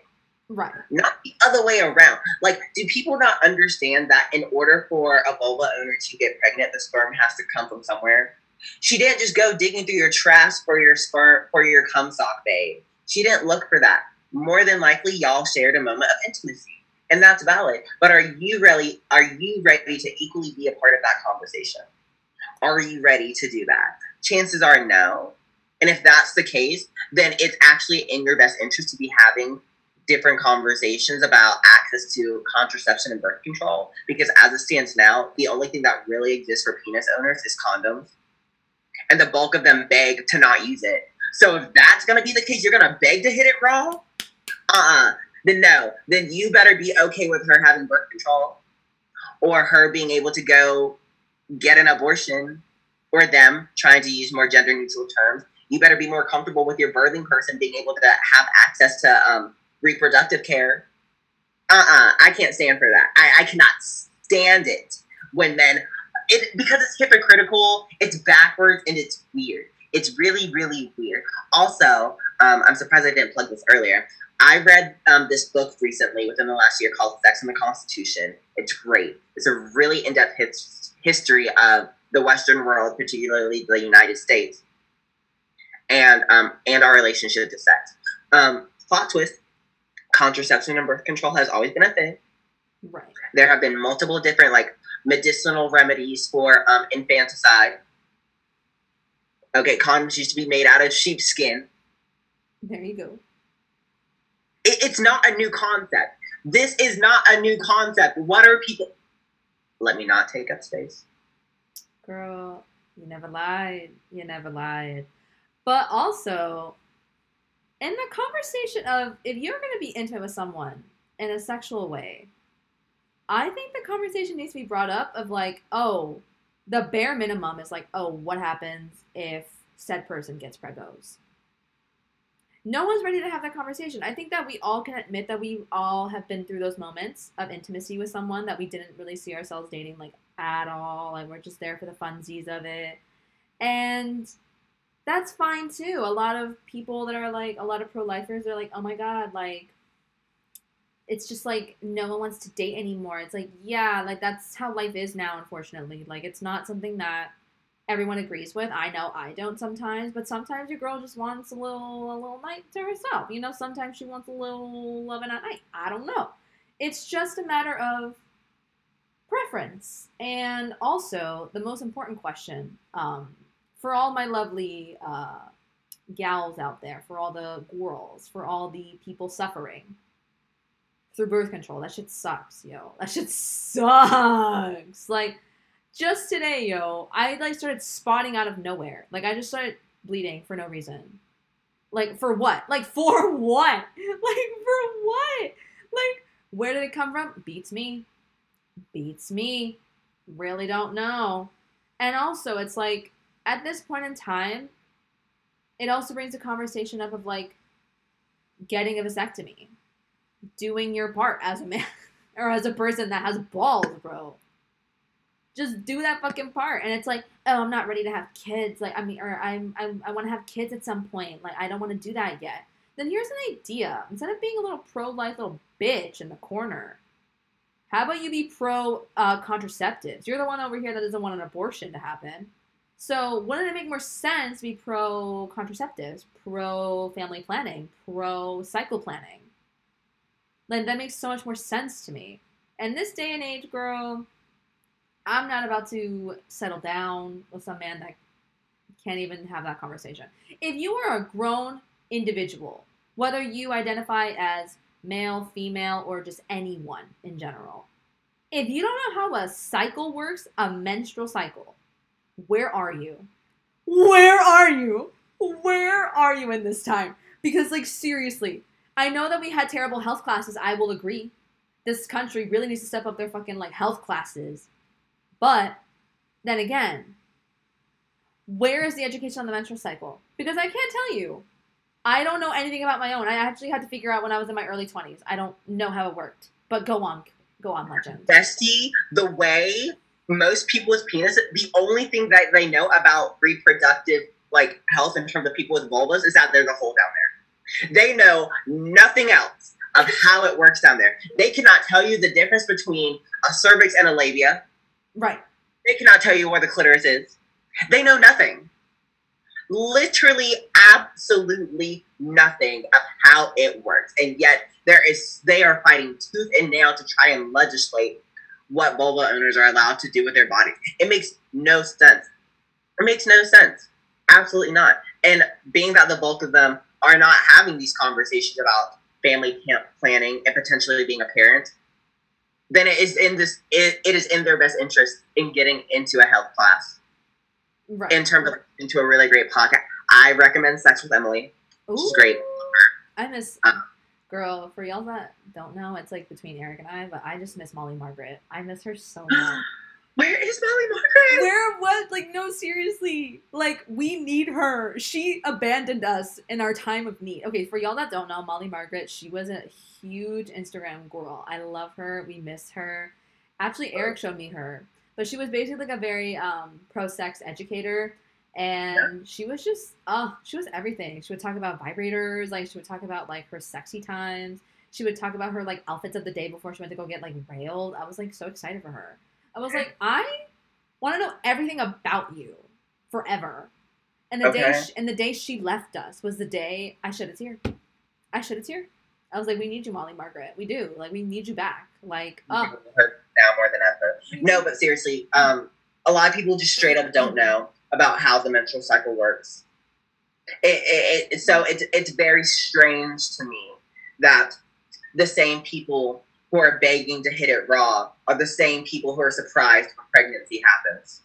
Right. Not the other way around. Like, do people not understand that in order for a vulva owner to get pregnant, the sperm has to come from somewhere? She didn't just go digging through your trash for your sperm for your cum sock, babe. She didn't look for that. More than likely, y'all shared a moment of intimacy and that's valid. But are you really are you ready to equally be a part of that conversation? Are you ready to do that? Chances are no. And if that's the case, then it's actually in your best interest to be having different conversations about access to contraception and birth control. Because as it stands now, the only thing that really exists for penis owners is condoms. And the bulk of them beg to not use it. So if that's gonna be the case, you're gonna beg to hit it raw? Uh-uh then no, then you better be okay with her having birth control or her being able to go get an abortion or them trying to use more gender neutral terms. You better be more comfortable with your birthing person being able to have access to um, reproductive care. Uh uh-uh, uh I can't stand for that. I, I cannot stand it when men, it, because it's hypocritical, it's backwards, and it's weird. It's really, really weird. Also, um, I'm surprised I didn't plug this earlier. I read um, this book recently within the last year called Sex and the Constitution. It's great. It's a really in depth his- history of the Western world, particularly the United States, and um, and our relationship to sex. Um, plot twist: contraception and birth control has always been a thing. Right. There have been multiple different like medicinal remedies for um, infanticide. Okay, condoms used to be made out of sheepskin. There you go. It, it's not a new concept. This is not a new concept. What are people? Let me not take up space. Girl, you never lied. You never lied. But also, in the conversation of if you're going to be intimate with someone in a sexual way, I think the conversation needs to be brought up of like, oh, the bare minimum is like, oh, what happens if said person gets pregos? No one's ready to have that conversation. I think that we all can admit that we all have been through those moments of intimacy with someone that we didn't really see ourselves dating like at all. Like we're just there for the funsies of it. And that's fine too. A lot of people that are like a lot of pro-lifers are like, "Oh my god, like it's just like no one wants to date anymore." It's like, yeah, like that's how life is now unfortunately. Like it's not something that everyone agrees with. I know I don't sometimes, but sometimes your girl just wants a little a little night to herself. You know, sometimes she wants a little loving at night. I don't know. It's just a matter of preference. And also, the most important question um, for all my lovely uh, gals out there, for all the girls, for all the people suffering through birth control, that shit sucks, yo. That shit sucks. Like, just today, yo, I like started spotting out of nowhere. Like I just started bleeding for no reason. Like for what? Like for what? Like for what? Like where did it come from? Beats me. Beats me. Really don't know. And also, it's like at this point in time, it also brings a conversation up of like getting a vasectomy, doing your part as a man or as a person that has balls, bro just do that fucking part. And it's like, oh, I'm not ready to have kids. Like, I mean, or I'm, I'm I want to have kids at some point. Like, I don't want to do that yet. Then here's an idea. Instead of being a little pro-life little bitch in the corner, how about you be pro uh, contraceptives? You're the one over here that doesn't want an abortion to happen. So wouldn't it make more sense to be pro contraceptives, pro family planning, pro cycle planning? Like that makes so much more sense to me. And this day and age, girl, I'm not about to settle down with some man that can't even have that conversation. If you are a grown individual, whether you identify as male, female, or just anyone in general, if you don't know how a cycle works, a menstrual cycle, where are you? Where are you? Where are you in this time? Because, like, seriously, I know that we had terrible health classes. I will agree. This country really needs to step up their fucking, like, health classes but then again, where is the education on the menstrual cycle? Because I can't tell you. I don't know anything about my own. I actually had to figure out when I was in my early 20s. I don't know how it worked. But go on. Go on, legend. Bestie, the way most people with penis, the only thing that they know about reproductive like health in terms of people with vulvas is that there's a hole down there. They know nothing else of how it works down there. They cannot tell you the difference between a cervix and a labia. Right. They cannot tell you where the clitoris is. They know nothing. Literally, absolutely nothing of how it works. And yet, there is they are fighting tooth and nail to try and legislate what vulva owners are allowed to do with their bodies. It makes no sense. It makes no sense. Absolutely not. And being that the bulk of them are not having these conversations about family planning and potentially being a parent, then it is in this it, it is in their best interest in getting into a health class. Right. In terms of into a really great podcast. I recommend Sex with Emily. Ooh. great. I miss Uh, girl. For y'all that don't know, it's like between Erick and I, but I just miss Molly Margaret. I miss her so much. Where is Molly Margaret? Where was like no seriously like we need her. She abandoned us in our time of need. Okay, for y'all that don't know, Molly Margaret, she was a huge Instagram girl. I love her. We miss her. Actually, Erick showed me her, but she was basically like a very um, pro sex educator. And she was just, oh, she was everything. She would talk about vibrators, like she would talk about like her sexy times. She would talk about her like outfits of the day before she went to go get like railed. I was like so excited for her. I was like, I want to know everything about you forever. And the day she, and the day she left us was the day I shed a tear. I shed a tear. I was like, we need you, Molly Margaret. We do. Like, we need you back. Like, oh, now more than ever. No, but seriously, um, a lot of people just straight up don't know about how the menstrual cycle works. It, it, it, so it's it's very strange to me that the same people who are begging to hit it raw are the same people who are surprised when pregnancy happens.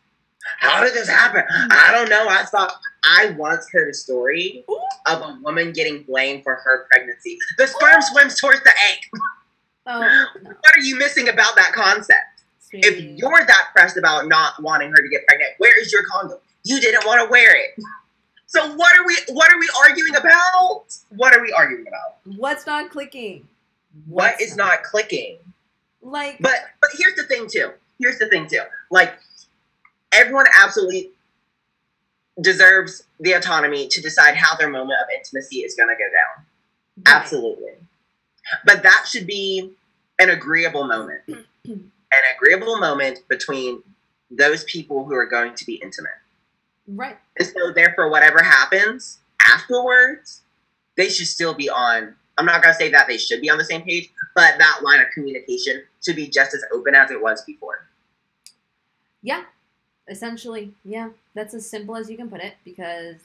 How did this happen? I don't know. I thought I once heard a story of a woman getting blamed for her pregnancy. The sperm swims towards the egg. oh, no. What are you missing about that concept? If you're that pressed about not wanting her to get pregnant, where is your condom? You didn't want to wear it. So what are we what are we arguing about? What are we arguing about? What's not clicking? What What's is not clicking? Like, But but here's the thing too. Here's the thing too. Like everyone absolutely deserves the autonomy to decide how their moment of intimacy is going to go down. right. Absolutely. But that should be an agreeable moment. an agreeable moment between those people who are going to be intimate. Right. And so, therefore, whatever happens afterwards, they should still be on. I'm not going to say that they should be on the same page, but that line of communication should be just as open as it was before. Yeah. Essentially, yeah. That's as simple as you can put it because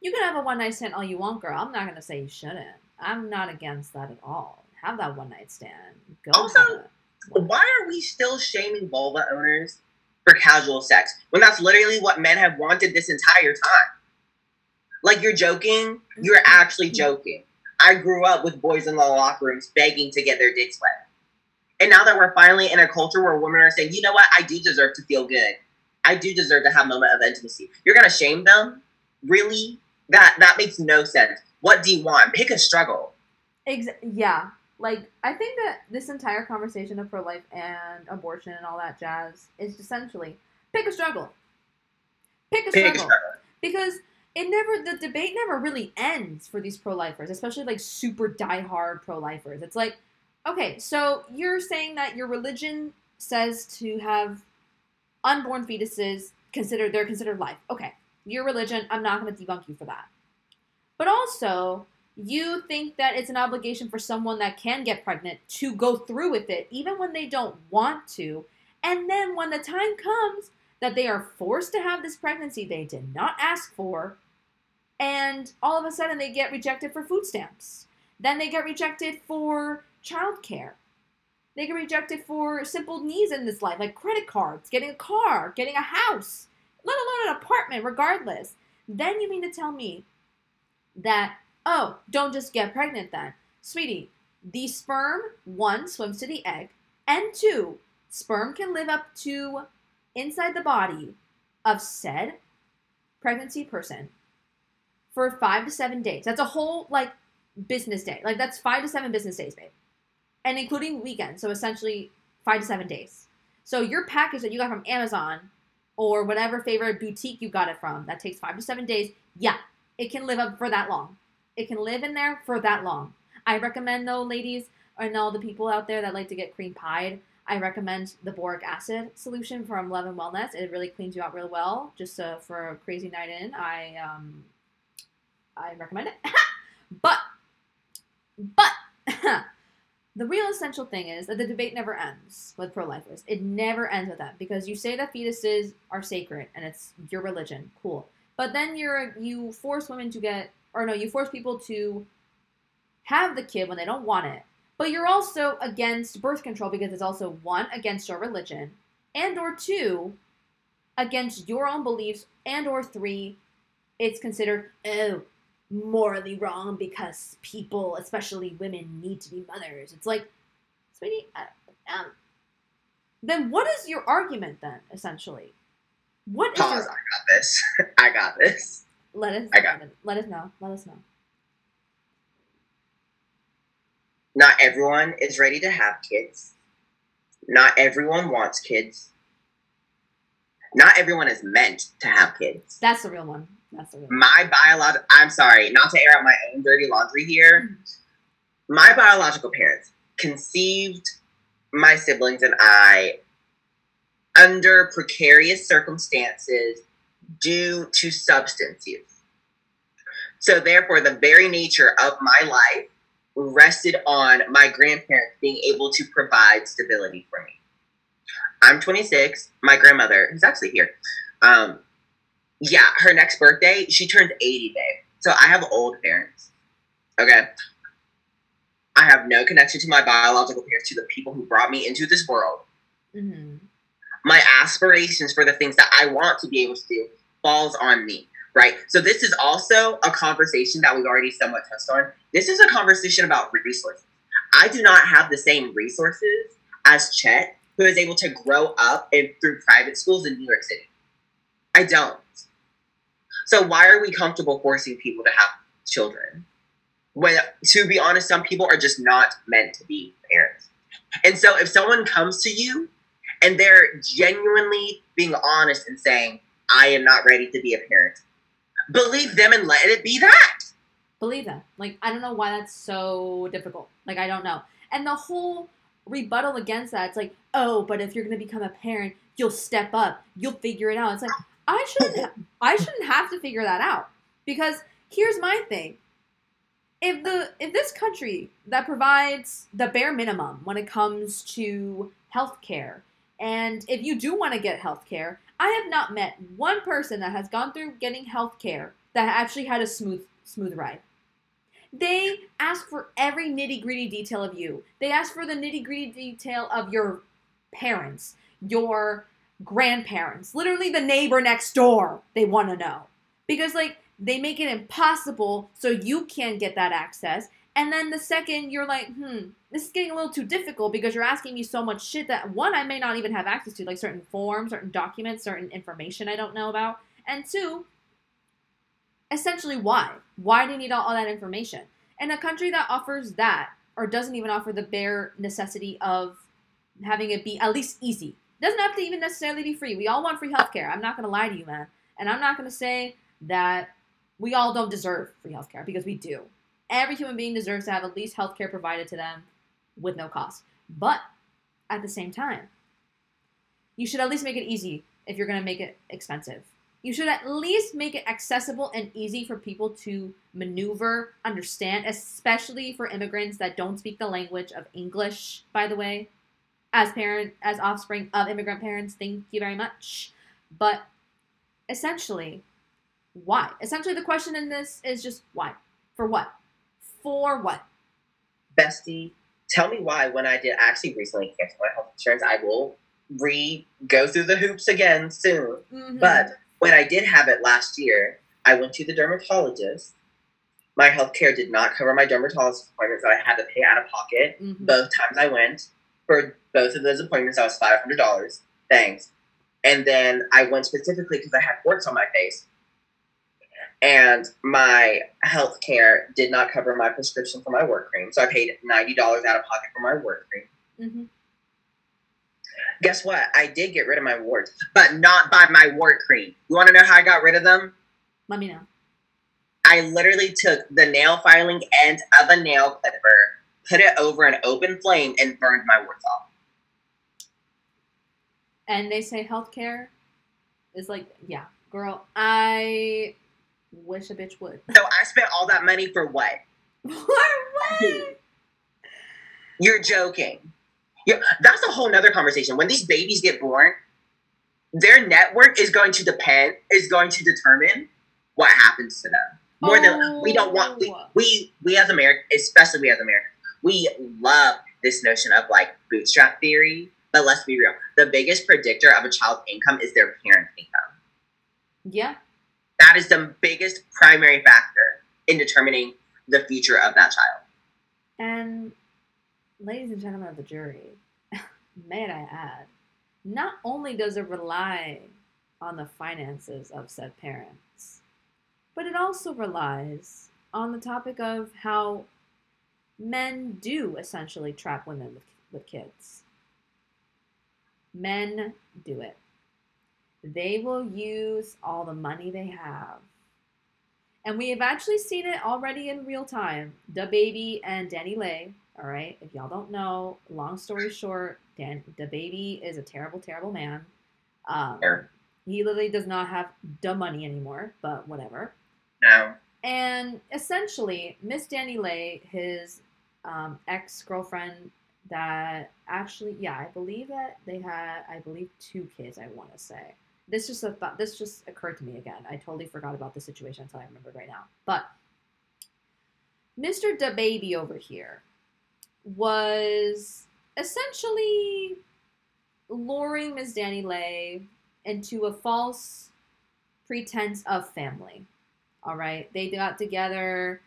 you can have a one night stand all you want, girl. I'm not gonna say you shouldn't. I'm not against that at all. Have that one night stand. Go Also. Why are we still shaming vulva owners for casual sex when that's literally what men have wanted this entire time? Like, you're joking, you're mm-hmm. actually joking. I grew up with boys in the locker rooms begging to get their dicks wet. And now that we're finally in a culture where women are saying, you know what, I do deserve to feel good. I do deserve to have a moment of intimacy. You're gonna shame them? Really? That that makes no sense. What do you want? Pick a struggle. Ex- yeah. Like, I think that this entire conversation of pro life and abortion and all that jazz is essentially pick a struggle. Pick a Pick a struggle. struggle. Because it never, the debate never really ends for these pro lifers, especially like super die-hard pro lifers. It's like, okay, so you're saying that your religion says to have unborn fetuses considered, they're considered life. Okay, your religion, I'm not going to debunk you for that. But also, you think that it's an obligation for someone that can get pregnant to go through with it, even when they don't want to. And then when the time comes that they are forced to have this pregnancy they did not ask for, and all of a sudden they get rejected for food stamps. Then they get rejected for childcare. They get rejected for simple needs in this life, like credit cards, getting a car, getting a house, let alone an apartment, regardless. Then you mean to tell me that, oh, don't just get pregnant then. Sweetie, the sperm, one, swims to the egg, and two, sperm can live up to inside the body of said pregnancy person for five to seven days. That's a whole, like, business day. Like, that's five to seven business days, babe. And including weekends. So essentially, five to seven days. So your package that you got from Amazon or whatever favorite boutique you got it from that takes five to seven days, yeah, it can live up for that long. It can live in there for that long. I recommend though, ladies, and all the people out there that like to get cream pied, I recommend the boric acid solution from Love and Wellness. It really cleans you out real well. Just uh, for a crazy night in, I um, I recommend it. but, but the real essential thing is that the debate never ends with pro-lifers. It never ends with that because you say that fetuses are sacred and it's your religion. Cool. But then you're you force women to get or no, you force people to have the kid when they don't want it. But you're also against birth control because it's also one against your religion and or two against your own beliefs and or three it's considered oh morally wrong because people, especially women, need to be mothers. It's like, sweetie, uh, um, then what is your argument then, essentially? What is Pause. your, I got this. I got this. let us I got let, let us know. Let us know. Not everyone is ready to have kids. Not everyone wants kids. Not everyone is meant to have kids. That's the real one. My biological, I'm sorry, not to air out my own dirty laundry here. My biological parents conceived my siblings and I under precarious circumstances due to substance use. So, therefore, the very nature of my life rested on my grandparents being able to provide stability for me. I'm 26. My grandmother, who's actually here, um, yeah, her next birthday, she turns 80 day. So I have old parents. Okay. I have no connection to my biological parents, to the people who brought me into this world. Mhm. My aspirations for the things that I want to be able to do falls on me, right? So this is also a conversation that we've already somewhat touched on. This is a conversation about resources. I do not have the same resources as Chet, who is able to grow up in through private schools in New York City. I don't. So why are we comfortable forcing people to have children? When, to be honest, some people are just not meant to be parents. And so if someone comes to you and they're genuinely being honest and saying, I am not ready to be a parent, believe them and let it be that. Believe them. Like, I don't know why that's so difficult. Like, I don't know. And the whole rebuttal against that, it's like, oh, but if you're to become a parent, you'll step up, you'll figure it out. It's like, I shouldn't, I shouldn't have to figure that out because here's my thing: if the if this country that provides the bare minimum when it comes to healthcare, and if you do want to get healthcare, I have not met one person that has gone through getting healthcare that actually had a smooth smooth ride. They ask for every nitty gritty detail of you. They ask for the nitty gritty detail of your parents, your grandparents, literally the neighbor next door. They want to know. Because, like, they make it impossible so you can't get that access. And then the second you're like, hmm, this is getting a little too difficult because you're asking me so much shit that one, I may not even have access to, like certain forms, certain documents, certain information I don't know about. And two, essentially why? Why do you need all, all that information? And a country that offers that or doesn't even offer the bare necessity of having it be at least easy. Doesn't have to even necessarily be free. We all want free healthcare. I'm not going to lie to you, man. And I'm not going to say that we all don't deserve free healthcare because we do. Every human being deserves to have at least healthcare provided to them with no cost. But at the same time, you should at least make it easy if you're going to make it expensive. You should at least make it accessible and easy for people to maneuver, understand, especially for immigrants that don't speak the language of English, by the way. As parent as offspring of immigrant parents, thank you very much. But essentially, why? Essentially the question in this is just why? For what? For what? Bestie, tell me why when I did actually recently cancel my health insurance, I will re go through the hoops again soon. Mhm. But when I did have it last year, I went to the dermatologist. My health care did not cover my dermatologist appointment, so I had to pay out of pocket. Mhm. Both times I went, for both of those appointments, I was $500. Thanks. And then I went specifically because I had warts on my face. And my health care did not cover my prescription for my work cream. So I paid $90 out of pocket for my work cream. Mhm. Guess what? I did get rid of my warts, but not by my wart cream. You want to know how I got rid of them? Let me know. I literally took the nail filing end of a nail clipper, put it over an open flame, and burned my warts off. And they say healthcare is like, yeah, girl, I wish a bitch would. So I spent all that money for what? For what? You're joking. you that's a whole nother conversation. When these babies get born, their network is going to depend, is going to determine what happens to them. More than we don't want we, Oh. we we as Americans, especially we as Americans, we love this notion of like bootstrap theory. But let's be real. The biggest predictor of a child's income is their parents' income. Yeah. That is the biggest primary factor in determining the future of that child. And ladies and gentlemen of the jury, may I add, not only does it rely on the finances of said parents, but it also relies on the topic of how men do essentially trap women with, with kids. Men do it. They will use all the money they have. And we have actually seen it already in real time. DaBaby and DaniLeigh. All right. If y'all don't know, long story short, Dan the baby is a terrible, terrible man. Um, he literally does not have the money anymore, but whatever. No. And essentially, Miss DaniLeigh, his um, ex girlfriend, that actually, yeah, I believe that they had, I believe, two kids. I want to say this just a thought. This just occurred to me again. I totally forgot about the situation until I remembered right now. But Mr. DaBaby over here was essentially luring Miss DaniLeigh into a false pretense of family. All right, they got together.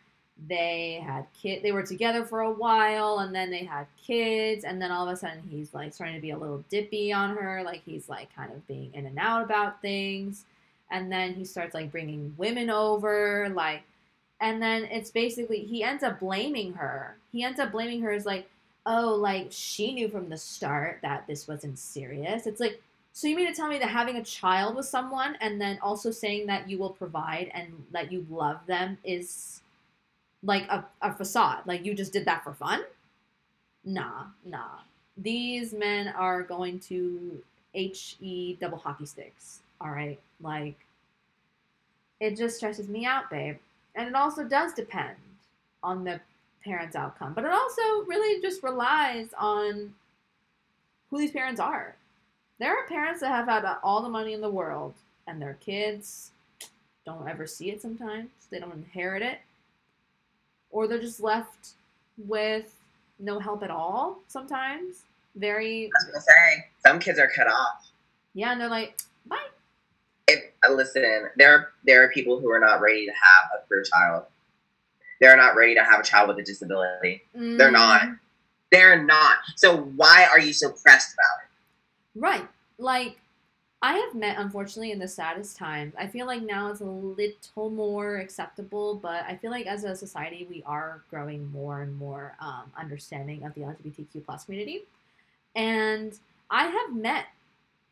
They had kid. They were together for a while, and then they had kids. And then all of a sudden, he's like starting to be a little dippy on her. Like he's like kind of being in and out about things. And then he starts like bringing women over, like. And then it's basically he ends up blaming her. He ends up blaming her as like, oh, like she knew from the start that this wasn't serious. It's like, so you mean to tell me that having a child with someone and then also saying that you will provide and that you love them is like a, a facade? Like you just did that for fun? Nah, nah. These men are going to HE double hockey sticks. All right. Like it just stresses me out, babe. And it also does depend on the parents' outcome, but it also really just relies on who these parents are. There are parents that have had all the money in the world and their kids don't ever see it sometimes. They don't inherit it. Or they're just left with no help at all sometimes. Very, I was gonna say some kids are cut off. yeah, and they're like, bye. If uh, listen, there are there are people who are not ready to have a queer child. They're not ready to have a child with a disability. They're not. Mm, They're not. So why are you so pressed about it? Right. Like, I have met, unfortunately, in the saddest times. I feel like now it's a little more acceptable, but I feel like as a society, we are growing more and more um, understanding of the LGBTQ plus community. And I have met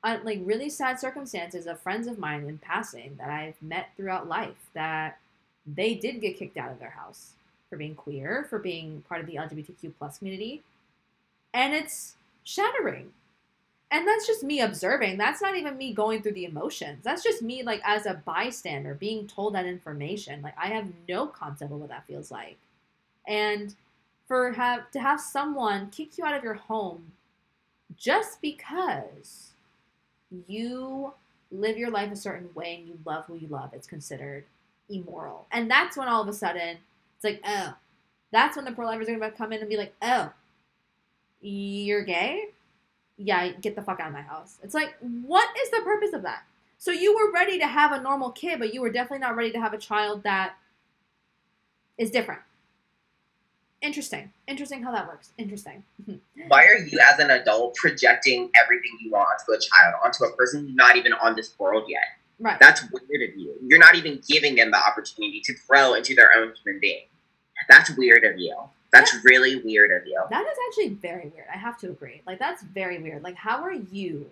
uh, like really sad circumstances of friends of mine in passing that I've met throughout life that they did get kicked out of their house for being queer, for being part of the LGBTQ plus community. And it's shattering. And that's just me observing. That's not even me going through the emotions. That's just me like as a bystander being told that information. Like I have no concept of what that feels like. And for have to have someone kick you out of your home just because you live your life a certain way and you love who you love, it's considered immoral. And that's when all of a sudden it's like, oh, that's when the pro lifers are gonna come in and be like, oh, you're gay? Yeah, get the fuck out of my house. It's like, what is the purpose of that? So you were ready to have a normal kid, but you were definitely not ready to have a child that is different. Interesting. Interesting how that works. Interesting. Why are you as an adult projecting everything you want onto a child, onto a person who's not even on this world yet? right. That's weird of you. You're not even giving them the opportunity to grow into their own human being. That's weird of you. That's really weird of you. That is actually very weird. I have to agree. Like that's very weird. Like how are you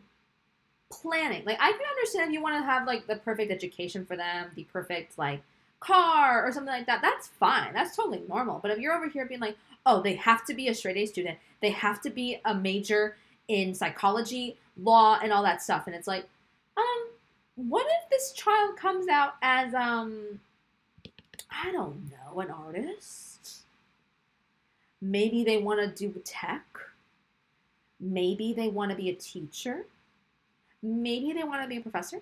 planning? Like I can understand if you want to have like the perfect education for them, the perfect like car or something like that. That's fine. That's totally normal. But if you're over here being like, "Oh, they have to be a straight A student. They have to be a major in psychology, law, and all that stuff." And it's like, um, what if this child comes out as um I don't know, an artist? Maybe they want to do tech. Maybe they want to be a teacher. Maybe they want to be a professor.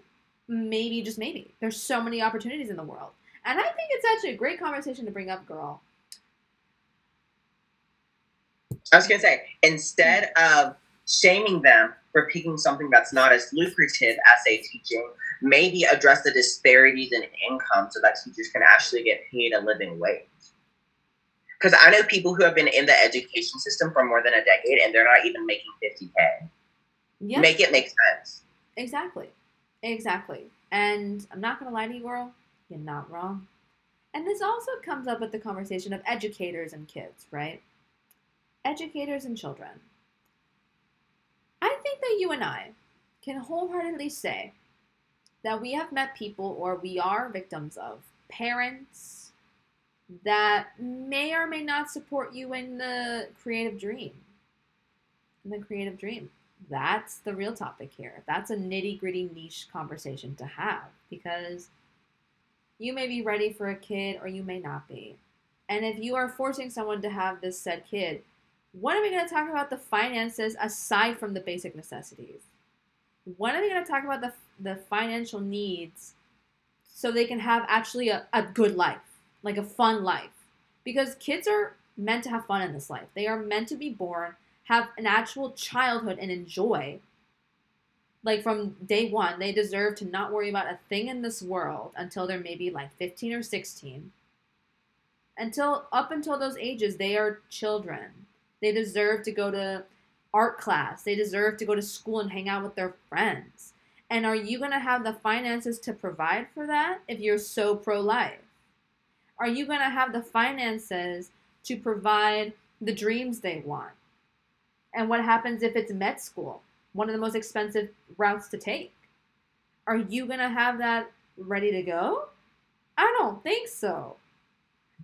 Maybe, just maybe. There's so many opportunities in the world. And I think it's actually a great conversation to bring up, girl. I was gonna say, instead of shaming them for picking something that's not as lucrative as say teaching, maybe address the disparities in income so that teachers can actually get paid a living wage. Because I know people who have been in the education system for more than a decade and they're not even making 50K. Yeah. Make it make sense. Exactly. Exactly. And I'm not going to lie to you, girl. You're not wrong. And this also comes up with the conversation of educators and kids, right? Educators and children. I think that you and I can wholeheartedly say that we have met people or we are victims of parents that may or may not support you in the creative dream. In the creative dream. That's the real topic here. That's a nitty gritty niche conversation to have because you may be ready for a kid or you may not be. And if you are forcing someone to have this said kid, what are we going to talk about the finances aside from the basic necessities? When are we going to talk about the, the financial needs so they can have actually a, a good life? Like a fun life. Because kids are meant to have fun in this life. They are meant to be born, have an actual childhood, and enjoy. Like from day one, they deserve to not worry about a thing in this world until they're maybe like 15 or 16. Until up until those ages, they are children. They deserve to go to art class. They deserve to go to school and hang out with their friends. And are you going to have the finances to provide for that if you're so pro life? Are you going to have the finances to provide the dreams they want? And what happens if it's med school, one of the most expensive routes to take? Are you going to have that ready to go? I don't think so.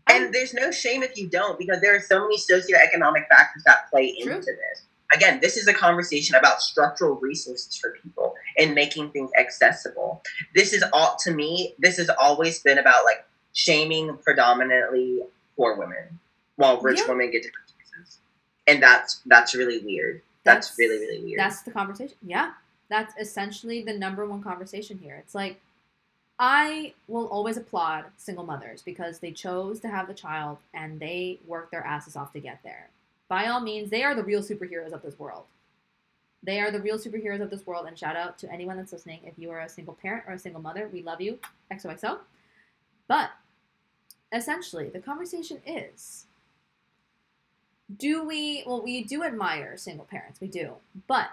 And there's no shame if you don't, because there are so many socioeconomic factors that play True. into this. Again, this is a conversation about structural resources for people and making things accessible. This is all, to me, this has always been about like shaming predominantly poor women, while rich Yeah. women get different choices, and that's that's really weird. That's, That's- really really weird. That's the conversation. Yeah. That's essentially the number one conversation here. It's like, I will always applaud single mothers because they chose to have the child and they worked their asses off to get there. By all means, they are the real superheroes of this world. They are the real superheroes of this world. And shout out to anyone that's listening. If you are a single parent or a single mother, we love you. XOXO. But essentially, the conversation is do we, well, we do admire single parents, we do. But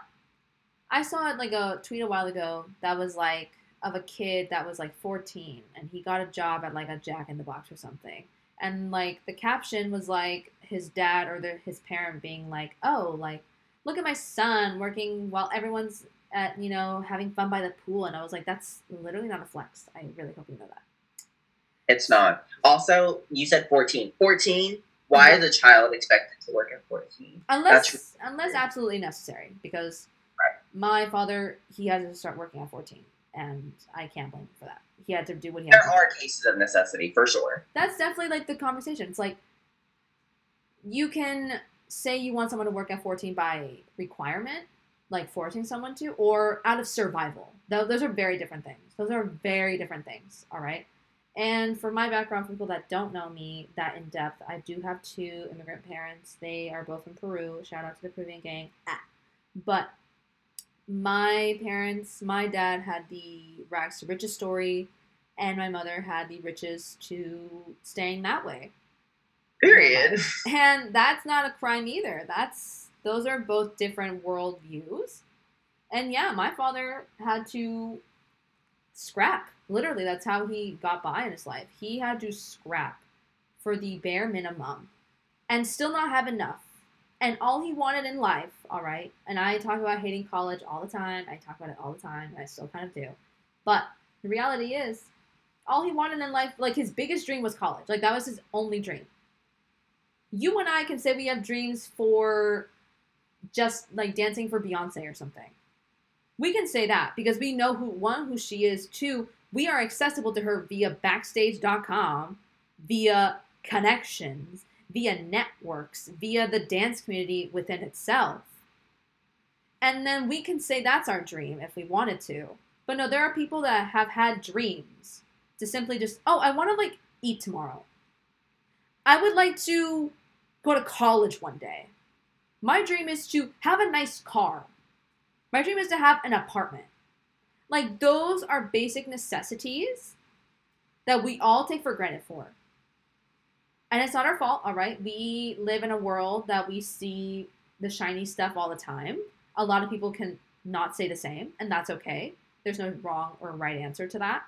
I saw like a tweet a while ago that was like of a kid that was like 14 and he got a job at like a Jack in the Box or something. And like the caption was like his dad or the, his parent being like, "Oh, like look at my son working while everyone's at, you know, having fun by the pool." And I was like, "That's literally not a flex." I really hope you know that. It's not. Also, you said 14. 14? Why Mhm. is a child expected to work at 14? Unless That's- unless absolutely necessary because Right. my father, he had to start working at 14 and I can't blame him for that. He had to do what he had There to do. are cases of necessity, for sure. that's definitely like the conversation. It's like you can say you want someone to work at 14 by requirement, like forcing someone to, or out of survival. Those are very different things. Those are very different things. All right. And for my background, for people that don't know me that in depth, I do have two immigrant parents. They are both from Peru. Shout out to the Peruvian gang. Ah. But my parents, my dad had the rags to riches story, and my mother had the riches to staying that way. Period. And that's not a crime either. That's those are both different world views. And yeah, my father had to scrap. Literally, that's how he got by in his life. He had to scrap for the bare minimum and still not have enough. And all he wanted in life, all right, and I talk about hating college all the time. I talk about it all the time, and I still kind of do. But the reality is, all he wanted in life, like his biggest dream was college. Like that was his only dream. You and I can say we have dreams for just like dancing for Beyonce or something. We can say that because we know who one who she is, two, we are accessible to her via backstage.com, via connections, via networks, via the dance community within itself. And then we can say that's our dream if we wanted to. But no, there are people that have had dreams to simply just, oh, I want to like eat tomorrow. I would like to go to college one day. My dream is to have a nice car. My dream is to have an apartment. Like, those are basic necessities that we all take for granted for. And it's not our fault, all right? We live in a world that we see the shiny stuff all the time. A lot of people can not say the same, and that's okay. There's no wrong or right answer to that.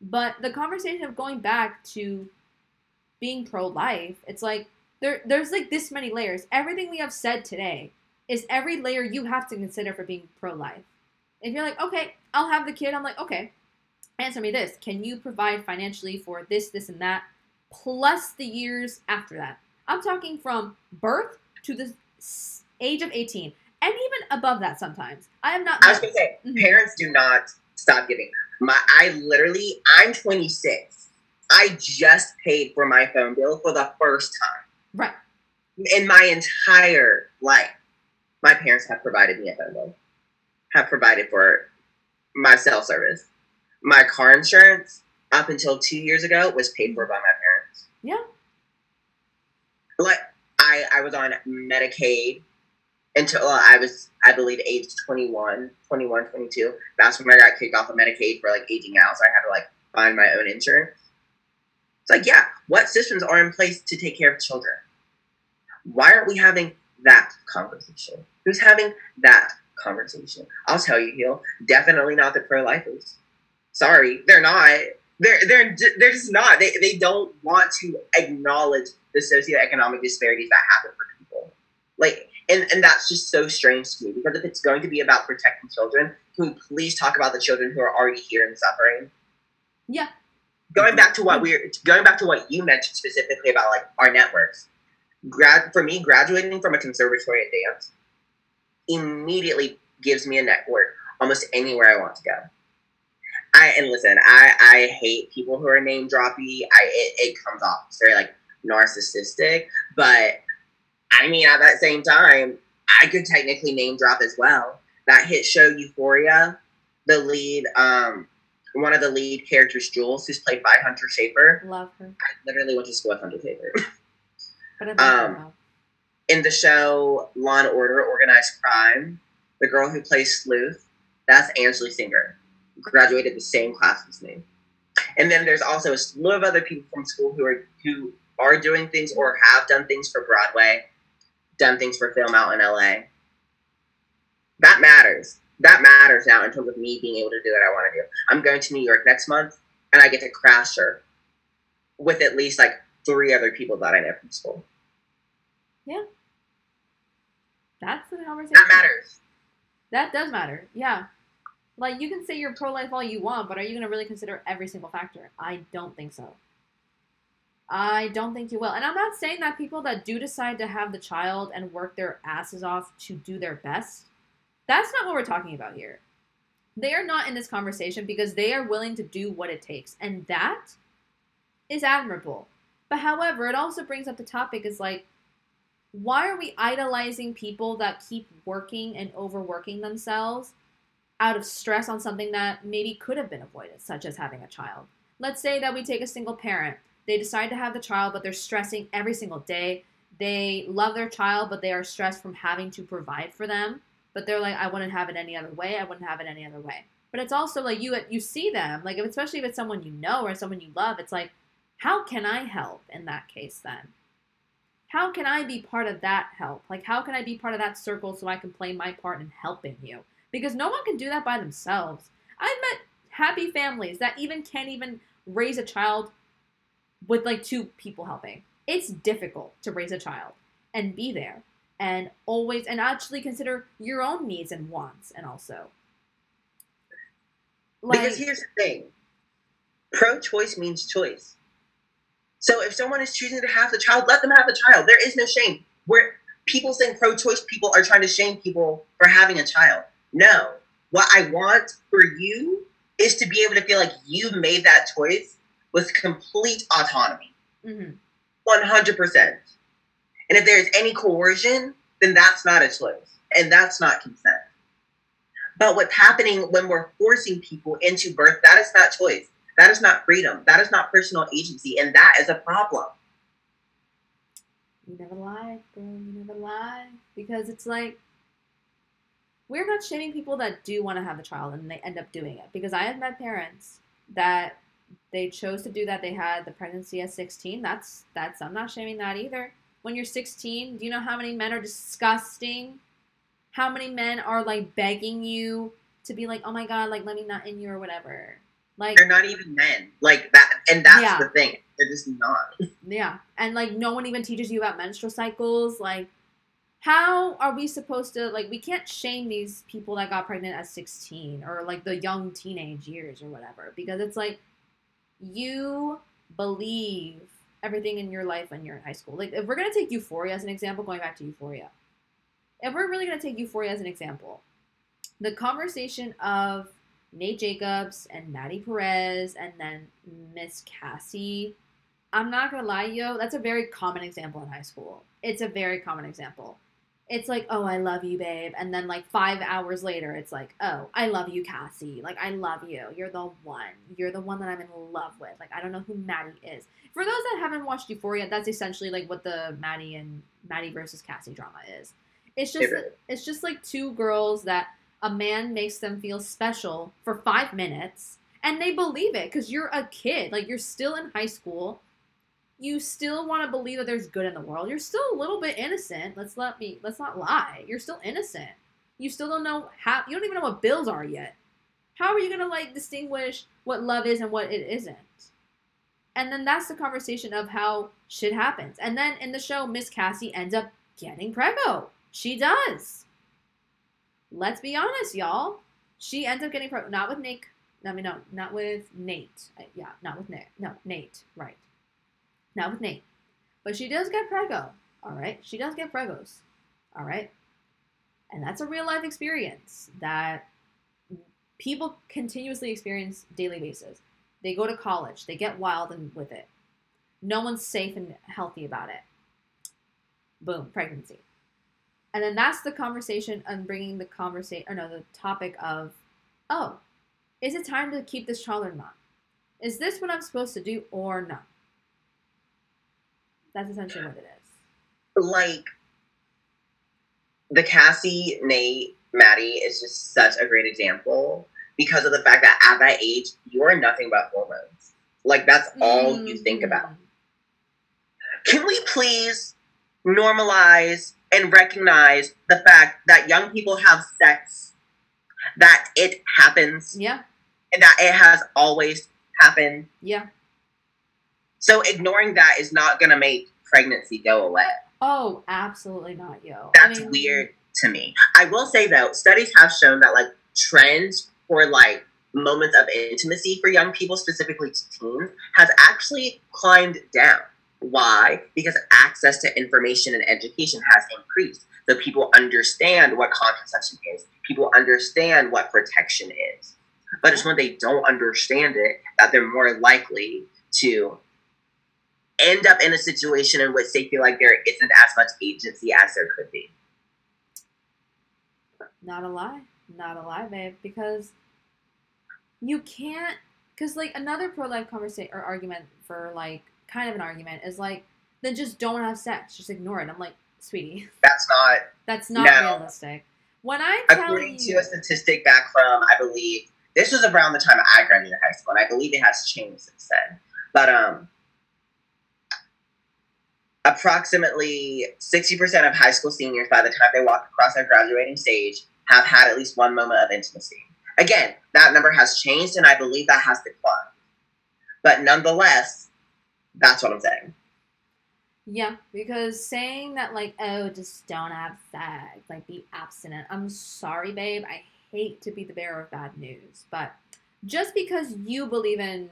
But the conversation of going back to being pro life, it's like there there's like this many layers. Everything we have said today is every layer you have to consider for being pro life. If you're like, okay, I'll have the kid, I'm like, okay, answer me this. Can you provide financially for this, this, and that, plus the years after that? I'm talking from birth to the age of 18, and even above that sometimes. I am not. I was going to say, mm-hmm. parents do not stop giving. My, I literally, I'm 26. I just paid for my phone bill for the first time. Right. In my entire life, my parents have provided me a phone bill, have provided for my cell service. My car insurance, up until two years ago, was paid for by my parents. Yeah. Like, I, I was on Medicaid until I was, I believe, age 21, 21, 22. That's when I got kicked off of Medicaid for like aging out. So I had to like find my own insurance. It's like, yeah, what systems are in place to take care of children? Why aren't we having that conversation? Who's having that conversation? I'll tell you, Hill, definitely not the pro lifers. Sorry, they're not. They're they're they're just not. They they don't want to acknowledge the socioeconomic disparities that happen for people. Like and, and that's just so strange to me because if it's going to be about protecting children, can we please talk about the children who are already here and suffering? Yeah. Going back to what we're going back to what you mentioned specifically about like our networks. Grad for me, graduating from a conservatory at dance immediately gives me a network almost anywhere I want to go. I and listen, I I hate people who are name droppy. I it, it comes off it's very like narcissistic, but I mean, at that same time, I could technically name drop as well. That hit show Euphoria, the lead, um, one of the lead characters, Jules, who's played by Hunter Schafer. Love her. I literally went to school with Hunter Schafer. but I um, in the show Law and Order: Organized Crime, the girl who plays Sleuth, that's Ainsley Seiger, graduated the same class as me. And then there's also a slew of other people from school who are who are doing things or have done things for Broadway done things for film out in LA. That matters. That matters now in terms of me being able to do what I want to do. I'm going to New York next month, and I get to crash her with at least like three other people that I know from school. Yeah. That's the conversation. That matters. That does matter. Yeah. Like you can say you're pro life all you want, but are you going to really consider every single factor? I don't think so. I don't think you will. And I'm not saying that people that do decide to have the child and work their asses off to do their best, that's not what we're talking about here. They are not in this conversation because they are willing to do what it takes. And that is admirable. But however, it also brings up the topic is like, why are we idolizing people that keep working and overworking themselves out of stress on something that maybe could have been avoided, such as having a child? Let's say that we take a single parent they decide to have the child, but they're stressing every single day. They love their child, but they are stressed from having to provide for them. But they're like, I wouldn't have it any other way. I wouldn't have it any other way. But it's also like you you see them like especially if it's someone you know or someone you love. It's like, how can I help in that case then? How can I be part of that help? Like how can I be part of that circle so I can play my part in helping you? Because no one can do that by themselves. I've met happy families that even can't even raise a child with like two people helping. it's difficult to raise a child and be there and always and actually consider your own needs and wants and also like, because here's the thing pro-choice means choice so if someone is choosing to have the child let them have the child. There is no shame. Where people saying pro-choice people are trying to shame people for having a child. No. What i want for you is to be able to feel like you made that choice with complete autonomy. Mm-hmm. 100% and if there's any coercion, then that's not a choice. And that's not consent. But what's happening when we're forcing people into birth, that is not choice. That is not freedom. That is not personal agency. And that is a problem. You never lie, bro. You never lie. Because it's like, we're not shaming people that do want to have a child and they end up doing it. Because I have met parents that they chose to do that. They had the pregnancy at 16. That's, that's, I'm not shaming that either when you're 16, do you know how many men are disgusting? How many men are like begging you to be like, oh my god, like let me not in you or whatever. Like they're not even men. Like that and that's yeah. the thing. They're just not. Yeah. And like no one even teaches you about menstrual cycles. Like how are we supposed to like we can't shame these people that got pregnant at 16 or like the young teenage years or whatever because it's like you believe everything in your life when you're in high school. Like if we're gonna take Euphoria as an example, going back to Euphoria, if we're really gonna take Euphoria as an example, the conversation of Nate Jacobs and Maddy Perez and then Miss Cassie, I'm not gonna lie, yo, that's a very common example in high school. It's a very common example it's like, oh, I love you, babe. And then like five hours later, it's like, oh, I love you, Cassie. Like, I love you. You're the one. You're the one that I'm in love with. Like, I don't know who Maddy is. For those that haven't watched Euphoria, that's essentially like what the Maddy and Maddy versus Cassie drama is. It's just it's just like two girls that a man makes them feel special for five minutes and they believe it because you're a kid. Like you're still in high school you still want to believe that there's good in the world. You're still a little bit innocent. Let's let me let's not lie. You're still innocent. You still don't know how you don't even know what bills are yet. How are you going to like distinguish what love is and what it isn't? And then that's the conversation of how shit happens. And then in the show Miss Cassie ends up getting preggo. She does. Let's be honest, y'all. She ends up getting preggo. Not with Nick. I mean, no, not with Nate. Uh, yeah, not with Nate. No, Nate. Right. Not with Nate. But she does get prego. All right. She does get pregos. All right. And that's a real life experience that people continuously experience daily basis. They go to college, they get wild and with it. No one's safe and healthy about it. Boom, pregnancy. And then that's the conversation and bringing the conversation, or no, the topic of, oh, is it time to keep this child or not? Is this what I'm supposed to do or not? That's essentially what it is. Like the Cassie, Nate, Maddy is just such a great example because of the fact that at that age you are nothing but hormones. Like that's all mm-hmm. you think about. Can we please normalize and recognize the fact that young people have sex, that it happens, yeah, and that it has always happened, yeah. So ignoring that is not going to make pregnancy go away. Oh, absolutely not, yo. That's I mean, weird to me. I will say though, studies have shown that like trends for like moments of intimacy for young people, specifically teens, has actually climbed down. Why? Because access to information and education has increased. So people understand what contraception is. People understand what protection is. But it's when they don't understand it that they're more likely to end up in a situation in which they feel like there isn't as much agency as there could be. Not a lie. Not a lie, babe. Because you can't. Because, like, another pro life conversation or argument for, like, kind of an argument is, like, then just don't have sex. Just ignore it. I'm like, sweetie. That's not. That's not no. realistic. When I According you, to a statistic back from, I believe, this was around the time I graduated high school, and I believe it has changed since then. But um, approximately 60% of high school seniors, by the time they walk across their graduating stage, have had at least one moment of intimacy. Again, that number has changed, and I believe that has declined. But nonetheless, that's what I'm saying. Yeah, because saying that like, oh, just don't have sex, like be abstinent. I'm sorry, babe. I hate to be the bearer of bad news, but just because you believe in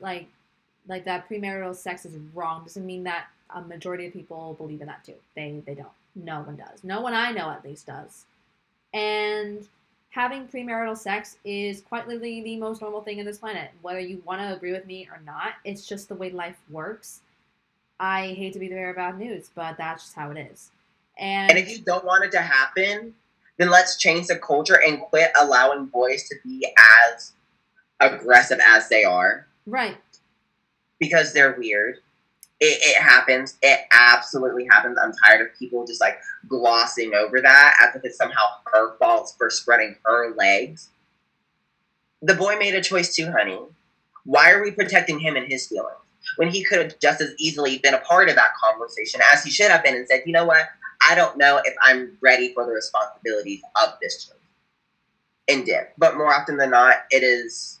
like like that premarital sex is wrong doesn't mean that a majority of people believe in that too. They they don't. No one does. No one I know at least does. And having premarital sex is quite literally the most normal thing in this planet. Whether you want to agree with me or not, it's just the way life works. I hate to be the bearer of bad news, but that's just how it is. And, And if you don't want it to happen, then let's change the culture and quit allowing boys to be as aggressive as they are right, because they're weird. It, it happens. It absolutely happens. I'm tired of people just like glossing over that as if it's somehow her fault for spreading her legs. The boy made a choice too, honey. Why are we protecting him and his feelings when he could have just as easily been a part of that conversation as he should have been and said, you know what? I don't know if I'm ready for the responsibilities of this choice. And did. But more often than not, it is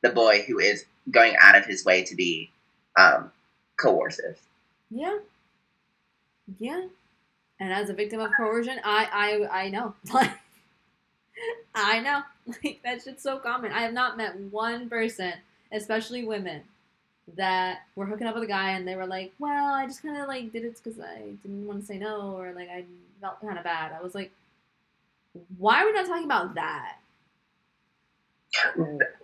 the boy who is going out of his way to be um, coercive. yeah, yeah. And as a victim of coercion, I I I know. Like, I know. Like that shit's so common. I have not met one person, especially women, that were hooking up with a guy and they were like, "Well, I just kind of like did it because I didn't want to say no, or like I felt kind of bad." I was like, "Why are we not talking about that?"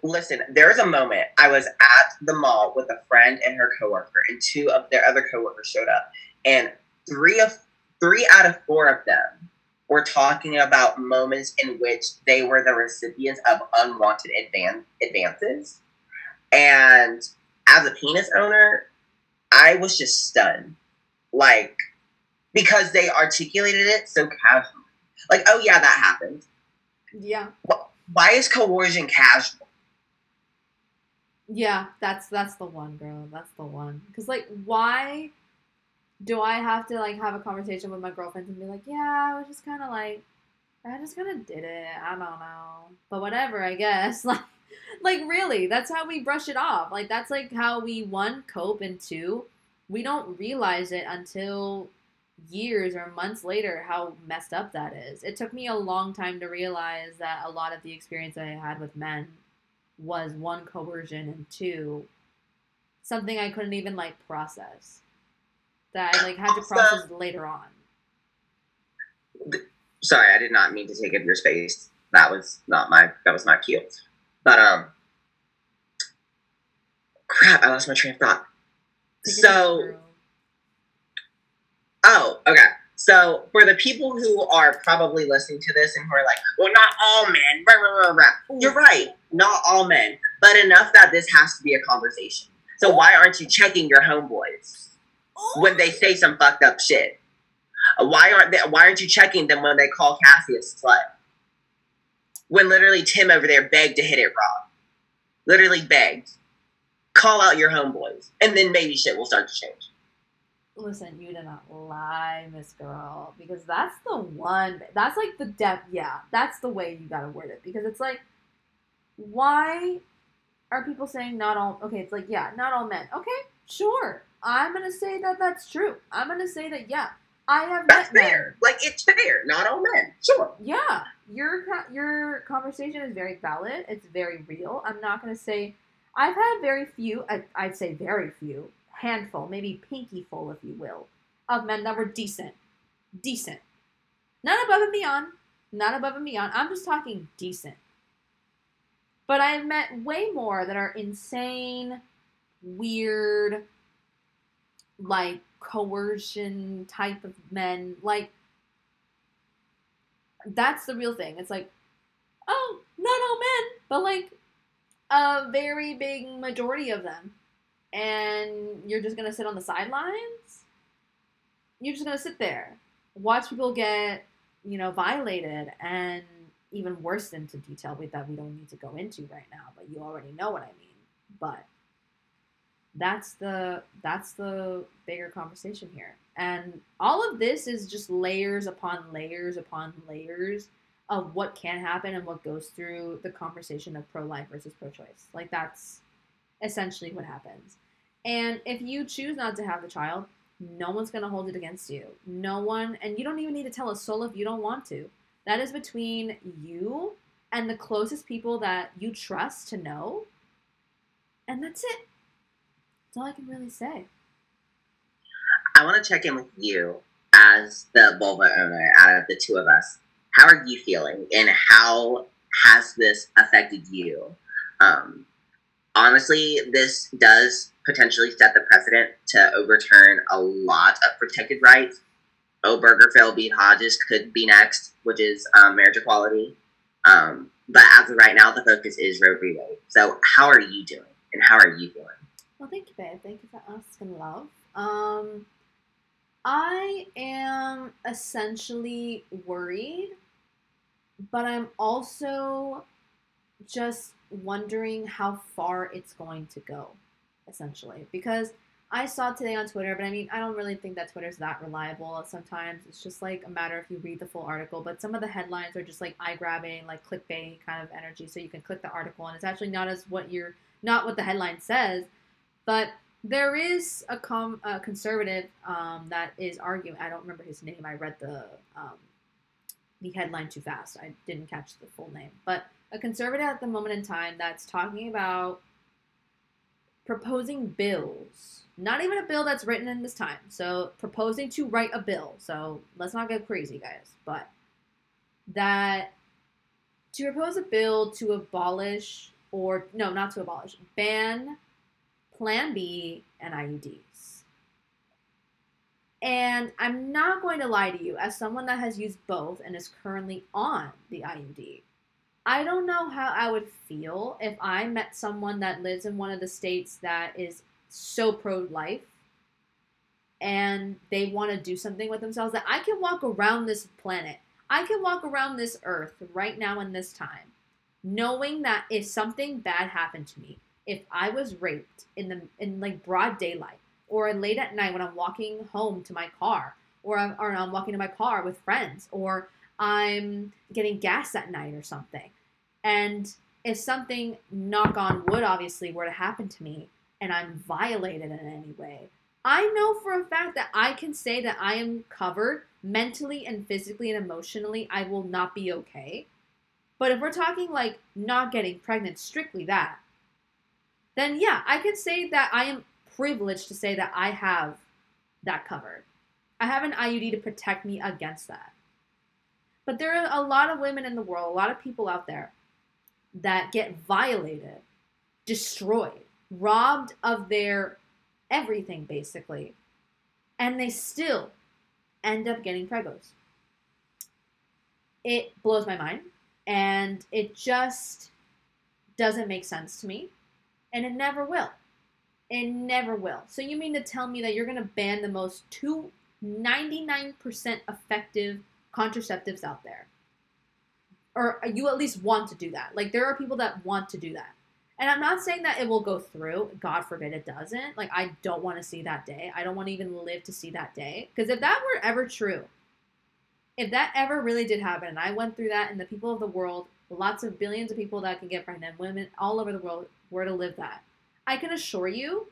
Listen, there's a moment I was at the mall with a friend and her coworker, and two of their other coworkers showed up, and three of three out of four of them were talking about moments in which they were the recipients of unwanted advan- advances, and as a penis owner, I was just stunned, like because they articulated it so casually, like, "Oh yeah, that happened." Yeah, Why is coercion casual? yeah. That's that's the one, girl. That's the one. Cause like, why do I have to like have a conversation with my girlfriends and be like, yeah, I was just kind of like, I just kind of did it. I don't know, but whatever, I guess. Like, like really, that's how we brush it off. Like that's like how we one cope and two, we don't realize it until years or months later how messed up that is. It took me a long time to realize that a lot of the experience I had with men was one coercion and two something I couldn't even like process. That I like had to process later on. Sorry, I did not mean to take up your space. That was not my that was my cue. But um crap, I lost my train of thought. Take your time, So. Oh, okay. So for the people who are probably listening to this and who are like, well not all men, rah, rah, rah, you're right, not all men, but enough that this has to be a conversation. So why aren't you checking your homeboys when they say some fucked up shit? Why aren't they, why aren't you checking them when they call Cassie a slut? When literally Tim over there begged to hit it raw. Literally begged. Call out your homeboys, and then maybe shit will start to change. Listen, you did not lie, Miss Girl, because that's the one. That's like the depth. Yeah, that's the way you gotta word it because it's like, why are people saying not all? Okay, it's like yeah, not all men. Okay, sure. I'm gonna say that that's true. I'm gonna say that yeah, I have That's met men. Like it's fair. Not all men. Sure. Yeah, your your conversation is very valid. It's very real. I'm not gonna say I've had very few. I, I'd say very few, handful, maybe pinky full, if you will, of men that were decent, decent, not above and beyond, not above and beyond. I'm just talking decent. But I've met way more that are insane, weird, like coercion type of men, like that's the real thing. It's like, oh, not all men, but like a very big majority of them. And you're just gonna sit on the sidelines? You're just gonna sit there, watch people get, you know, violated and even worse into detail with that we don't need to go into right now, but you already know what I mean. But that's the that's the bigger conversation here and all of this is just layers upon layers upon layers of what can happen and what goes through the conversation of pro-life versus pro-choice like that's essentially what happens and if you choose not to have a child no one's going to hold it against you. No one, and you don't even need to tell a soul if you don't want to. That is between you and the closest people that you trust to know. And that's it. That's all I can really say. I want to check in with you as the vulva owner out of the two of us. How are you feeling and how has this affected you? Um, honestly, this does potentially set the precedent to overturn a lot of protected rights. Obergefell v. Hodges could be next, which is um, marriage equality. Um, but as of right now, the focus is Roe v. Wade. So, how are you doing, and how are you feeling? Well, thank you, babe. Thank you for asking, love. Um, I am essentially worried, but I'm also just wondering how far it's going to go, essentially. Because I saw today on Twitter, but I mean, I don't really think that Twitter's that reliable. Sometimes it's just like a matter if you read the full article, but some of the headlines are just like eye grabbing, like clickbait kind of energy. So you can click the article, and it's actually not as what you're not what the headline says, but there is a, com- a conservative um, that is arguing. I don't remember his name. I read the um, the headline too fast. I didn't catch the full name, but a conservative at the moment in time that's talking about proposing bills. Not even a bill that's written in this time. So proposing to write a bill. So let's not get crazy, guys. But that to propose a bill to abolish or no, not to abolish, ban Plan B and IUDs. And I'm not going to lie to you, as someone that has used both and is currently on the IUD, I don't know how I would feel if I met someone that lives in one of the states that is so pro life and they want to do something with themselves that I can walk around this planet. I can walk around this earth right now in this time, knowing that if something bad happened to me, if I was raped in the in like broad daylight or late at night when I'm walking home to my car or I'm, or I'm walking to my car with friends or I'm getting gas at night or something. And if something, knock on wood, obviously, were to happen to me and I'm violated in any way, I know for a fact that I can say that I am covered mentally and physically and emotionally. I will not be okay. But if we're talking like not getting pregnant, strictly that, then yeah, I can say that I am privileged to say that I have that covered. I have an IUD to protect me against that. But there are a lot of women in the world, a lot of people out there that get violated, destroyed, robbed of their everything basically, and they still end up getting pregos. It blows my mind and it just doesn't make sense to me and it never will. It never will. So you mean to tell me that you're going to ban the most two 99% effective contraceptives out there? Or you at least want to do that. Like there are people that want to do that. And I'm not saying that it will go through. God forbid it doesn't. Like I don't want to see that day. I don't want to even live to see that day. Because if that were ever true, if that ever really did happen, and I went through that, and the people of the world, lots of billions of people that can get pregnant, women all over the world were to live that, I can assure you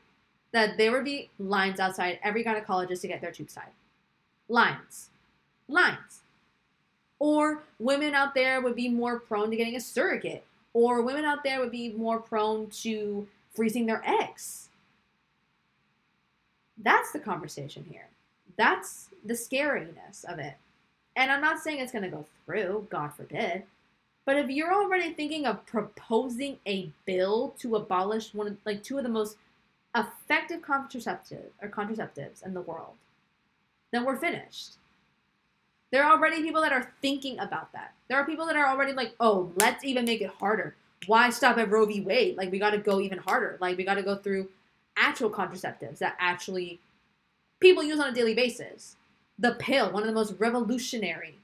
that there would be lines outside every gynecologist to get their tubes tied. Lines. Lines. Or women out there would be more prone to getting a surrogate. Or women out there would be more prone to freezing their eggs. That's the conversation here. That's the scariness of it. And I'm not saying it's going to go through, God forbid. But if you're already thinking of proposing a bill to abolish one of like two of the most effective contraceptive or contraceptives in the world, then we're finished. There are already people that are thinking about that. There are people that are already like, oh, let's even make it harder. Why stop at Roe v. Wade? Like we got to go even harder. Like we got to go through actual contraceptives that actually people use on a daily basis. The pill, one of the most revolutionary,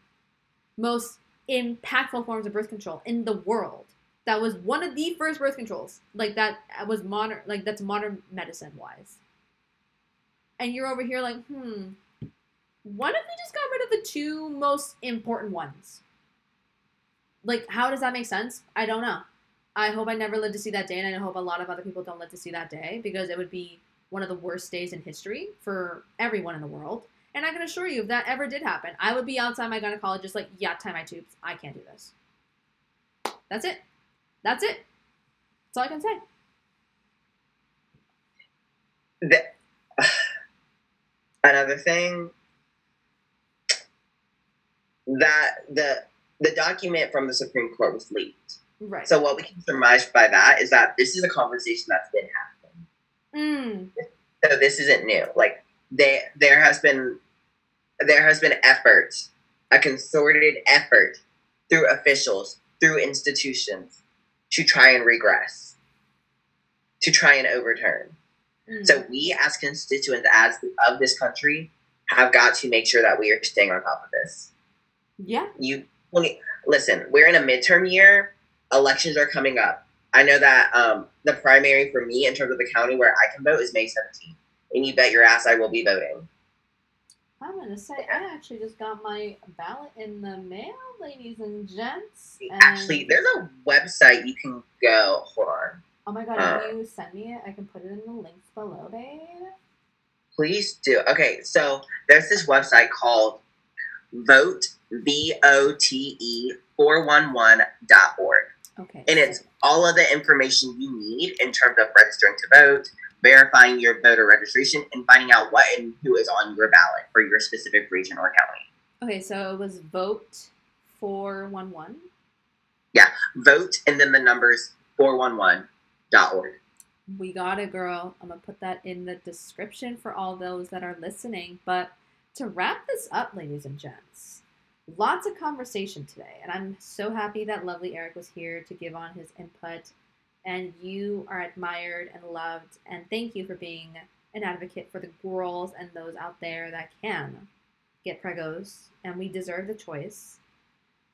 most impactful forms of birth control in the world. That was one of the first birth controls. Like that was modern like that's modern medicine wise. And you're over here like, hmm, what if we just got rid of the two most important ones? Like, how does that make sense? I don't know. I hope I never live to see that day, and I hope a lot of other people don't live to see that day because it would be one of the worst days in history for everyone in the world. And I can assure you, if that ever did happen, I would be outside my gynecologist like, yeah, tie my tubes. I can't do this. That's it. That's it. That's all I can say. The, another thing that the the document from the Supreme Court was leaked. Right. So what we can surmise by that is that this is a conversation that's been happening. Mm, So this isn't new. Like they, there has been there has been effort, a concerted effort through officials, through institutions, to try and regress, to try and overturn. mm. So we, as constituents, as of this country, have got to make sure that we are staying on top of this. Yeah. You listen. We're in a midterm year. Elections are coming up. I know that um, the primary for me, in terms of the county where I can vote, is May 17th, and you bet your ass I will be voting. I'm gonna say I actually just got my ballot in the mail, ladies and gents. And Actually, there's a website you can go. Hold on, oh my god, uh, if you send me it, I can put it in the links below, babe. please do. Okay, so there's this website called Vote V O T E four one one dot org. Okay. and it's all of the information you need in terms of registering to vote, verifying your voter registration, and finding out what and who is on your ballot for your specific region or county. okay, so it was vote four one one. Yeah, Vote and then the numbers 411.org. We got it, girl. I'm gonna put that in the description for all those that are listening. But to wrap this up, ladies and gents, lots of conversation today, and I'm so happy that lovely Erick was here to give on his input. And you are admired and loved, and thank you for being an advocate for the girls and those out there that can get pregos, and we deserve the choice,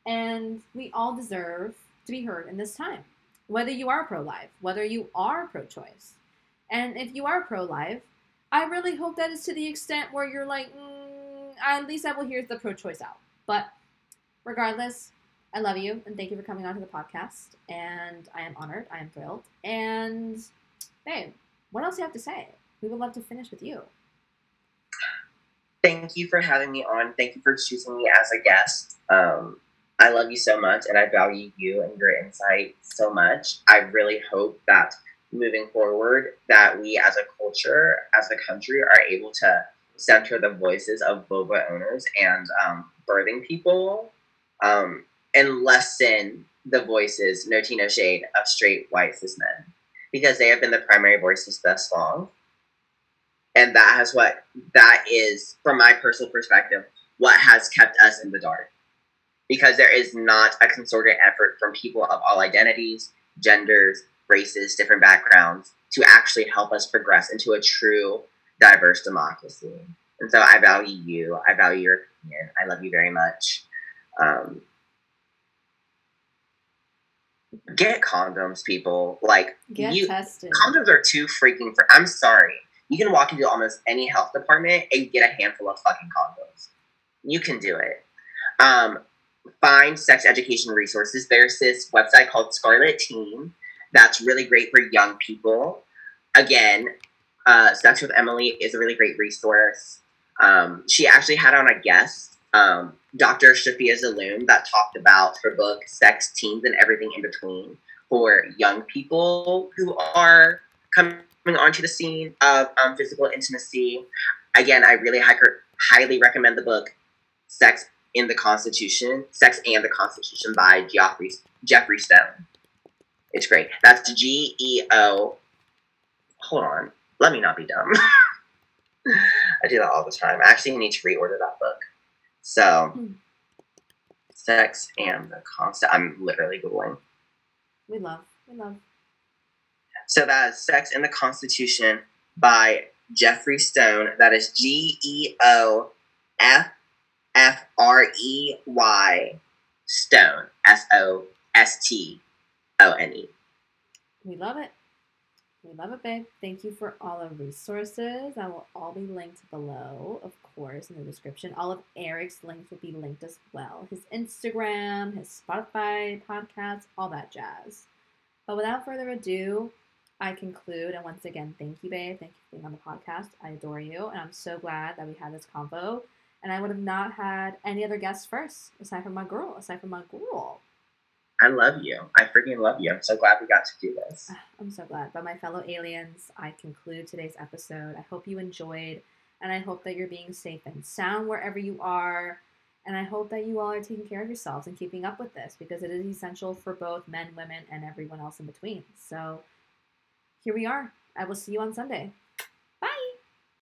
and we all deserve to be heard in this time whether you are pro life, whether you are pro choice. And if you are pro life, I really hope that is to the extent where you're like, mm, at least I will hear the pro choice out. But regardless, I love you and thank you for coming on to the podcast. And I am honored. I am thrilled. And babe, what else do you have to say? We would love to finish with you. Thank you for having me on. Thank you for choosing me as a guest. Um, I love you so much, and I value you and your insight so much. I really hope that moving forward, that we as a culture, as a country, are able to center the voices of vulva owners and um, birthing people, um, and lessen the voices, no tea, no shade, of straight white cis men, because they have been the primary voices thus long. And that has what that is, from my personal perspective, what has kept us in the dark because there is not a concerted effort from people of all identities, genders, races, different backgrounds to actually help us progress into a true diverse democracy. And so I value you. I value your opinion. I love you very much. Um, get condoms, people. Like Get you, tested. condoms are too freaking. for. I'm sorry. You can walk into almost any health department and get a handful of fucking condoms. You can do it. Um, find sex education resources. There's this website called Scarleteen that's really great for young people. Again, uh, Sex with Emily is a really great resource. Um, she actually had on a guest, um, Dr. Shafia Zaloom, that talked about her book, Sex, Teens, and Everything in Between, for young people who are coming onto the scene of um, physical intimacy. Again, I really hi- highly recommend the book, Sex in the Constitution, Sex and the Constitution by Geoffrey, Jeffrey Stone. It's great. That's G E O. Hold on. Let me not be dumb. I do that all the time. I actually need to reorder that book. So, Hmm. Sex and the Constant. I'm literally Googling. We love. We love. So that is Sex and the Constitution by Jeffrey Stone. That is G E O F F R E Y Stone. S O S T O N E. We love it. We love it, babe. Thank you for all the resources. That will all be linked below, of course, in the description. All of Erick's links will be linked as well. His Instagram, his Spotify podcast, all that jazz. But without further ado, I conclude, and once again, thank you, babe. Thank you for being on the podcast. I adore you, and I'm so glad that we had this convo. And I would have not had any other guests first, aside from my girl, aside from my girl. I love you. I freaking love you. I'm so glad we got to do this. Ah, I'm so glad. But my fellow aliens, I conclude today's episode. I hope you enjoyed, and I hope that you're being safe and sound wherever you are. And I hope that you all are taking care of yourselves and keeping up with this because it is essential for both men, women, and everyone else in between. So here we are. I will see you on Sunday.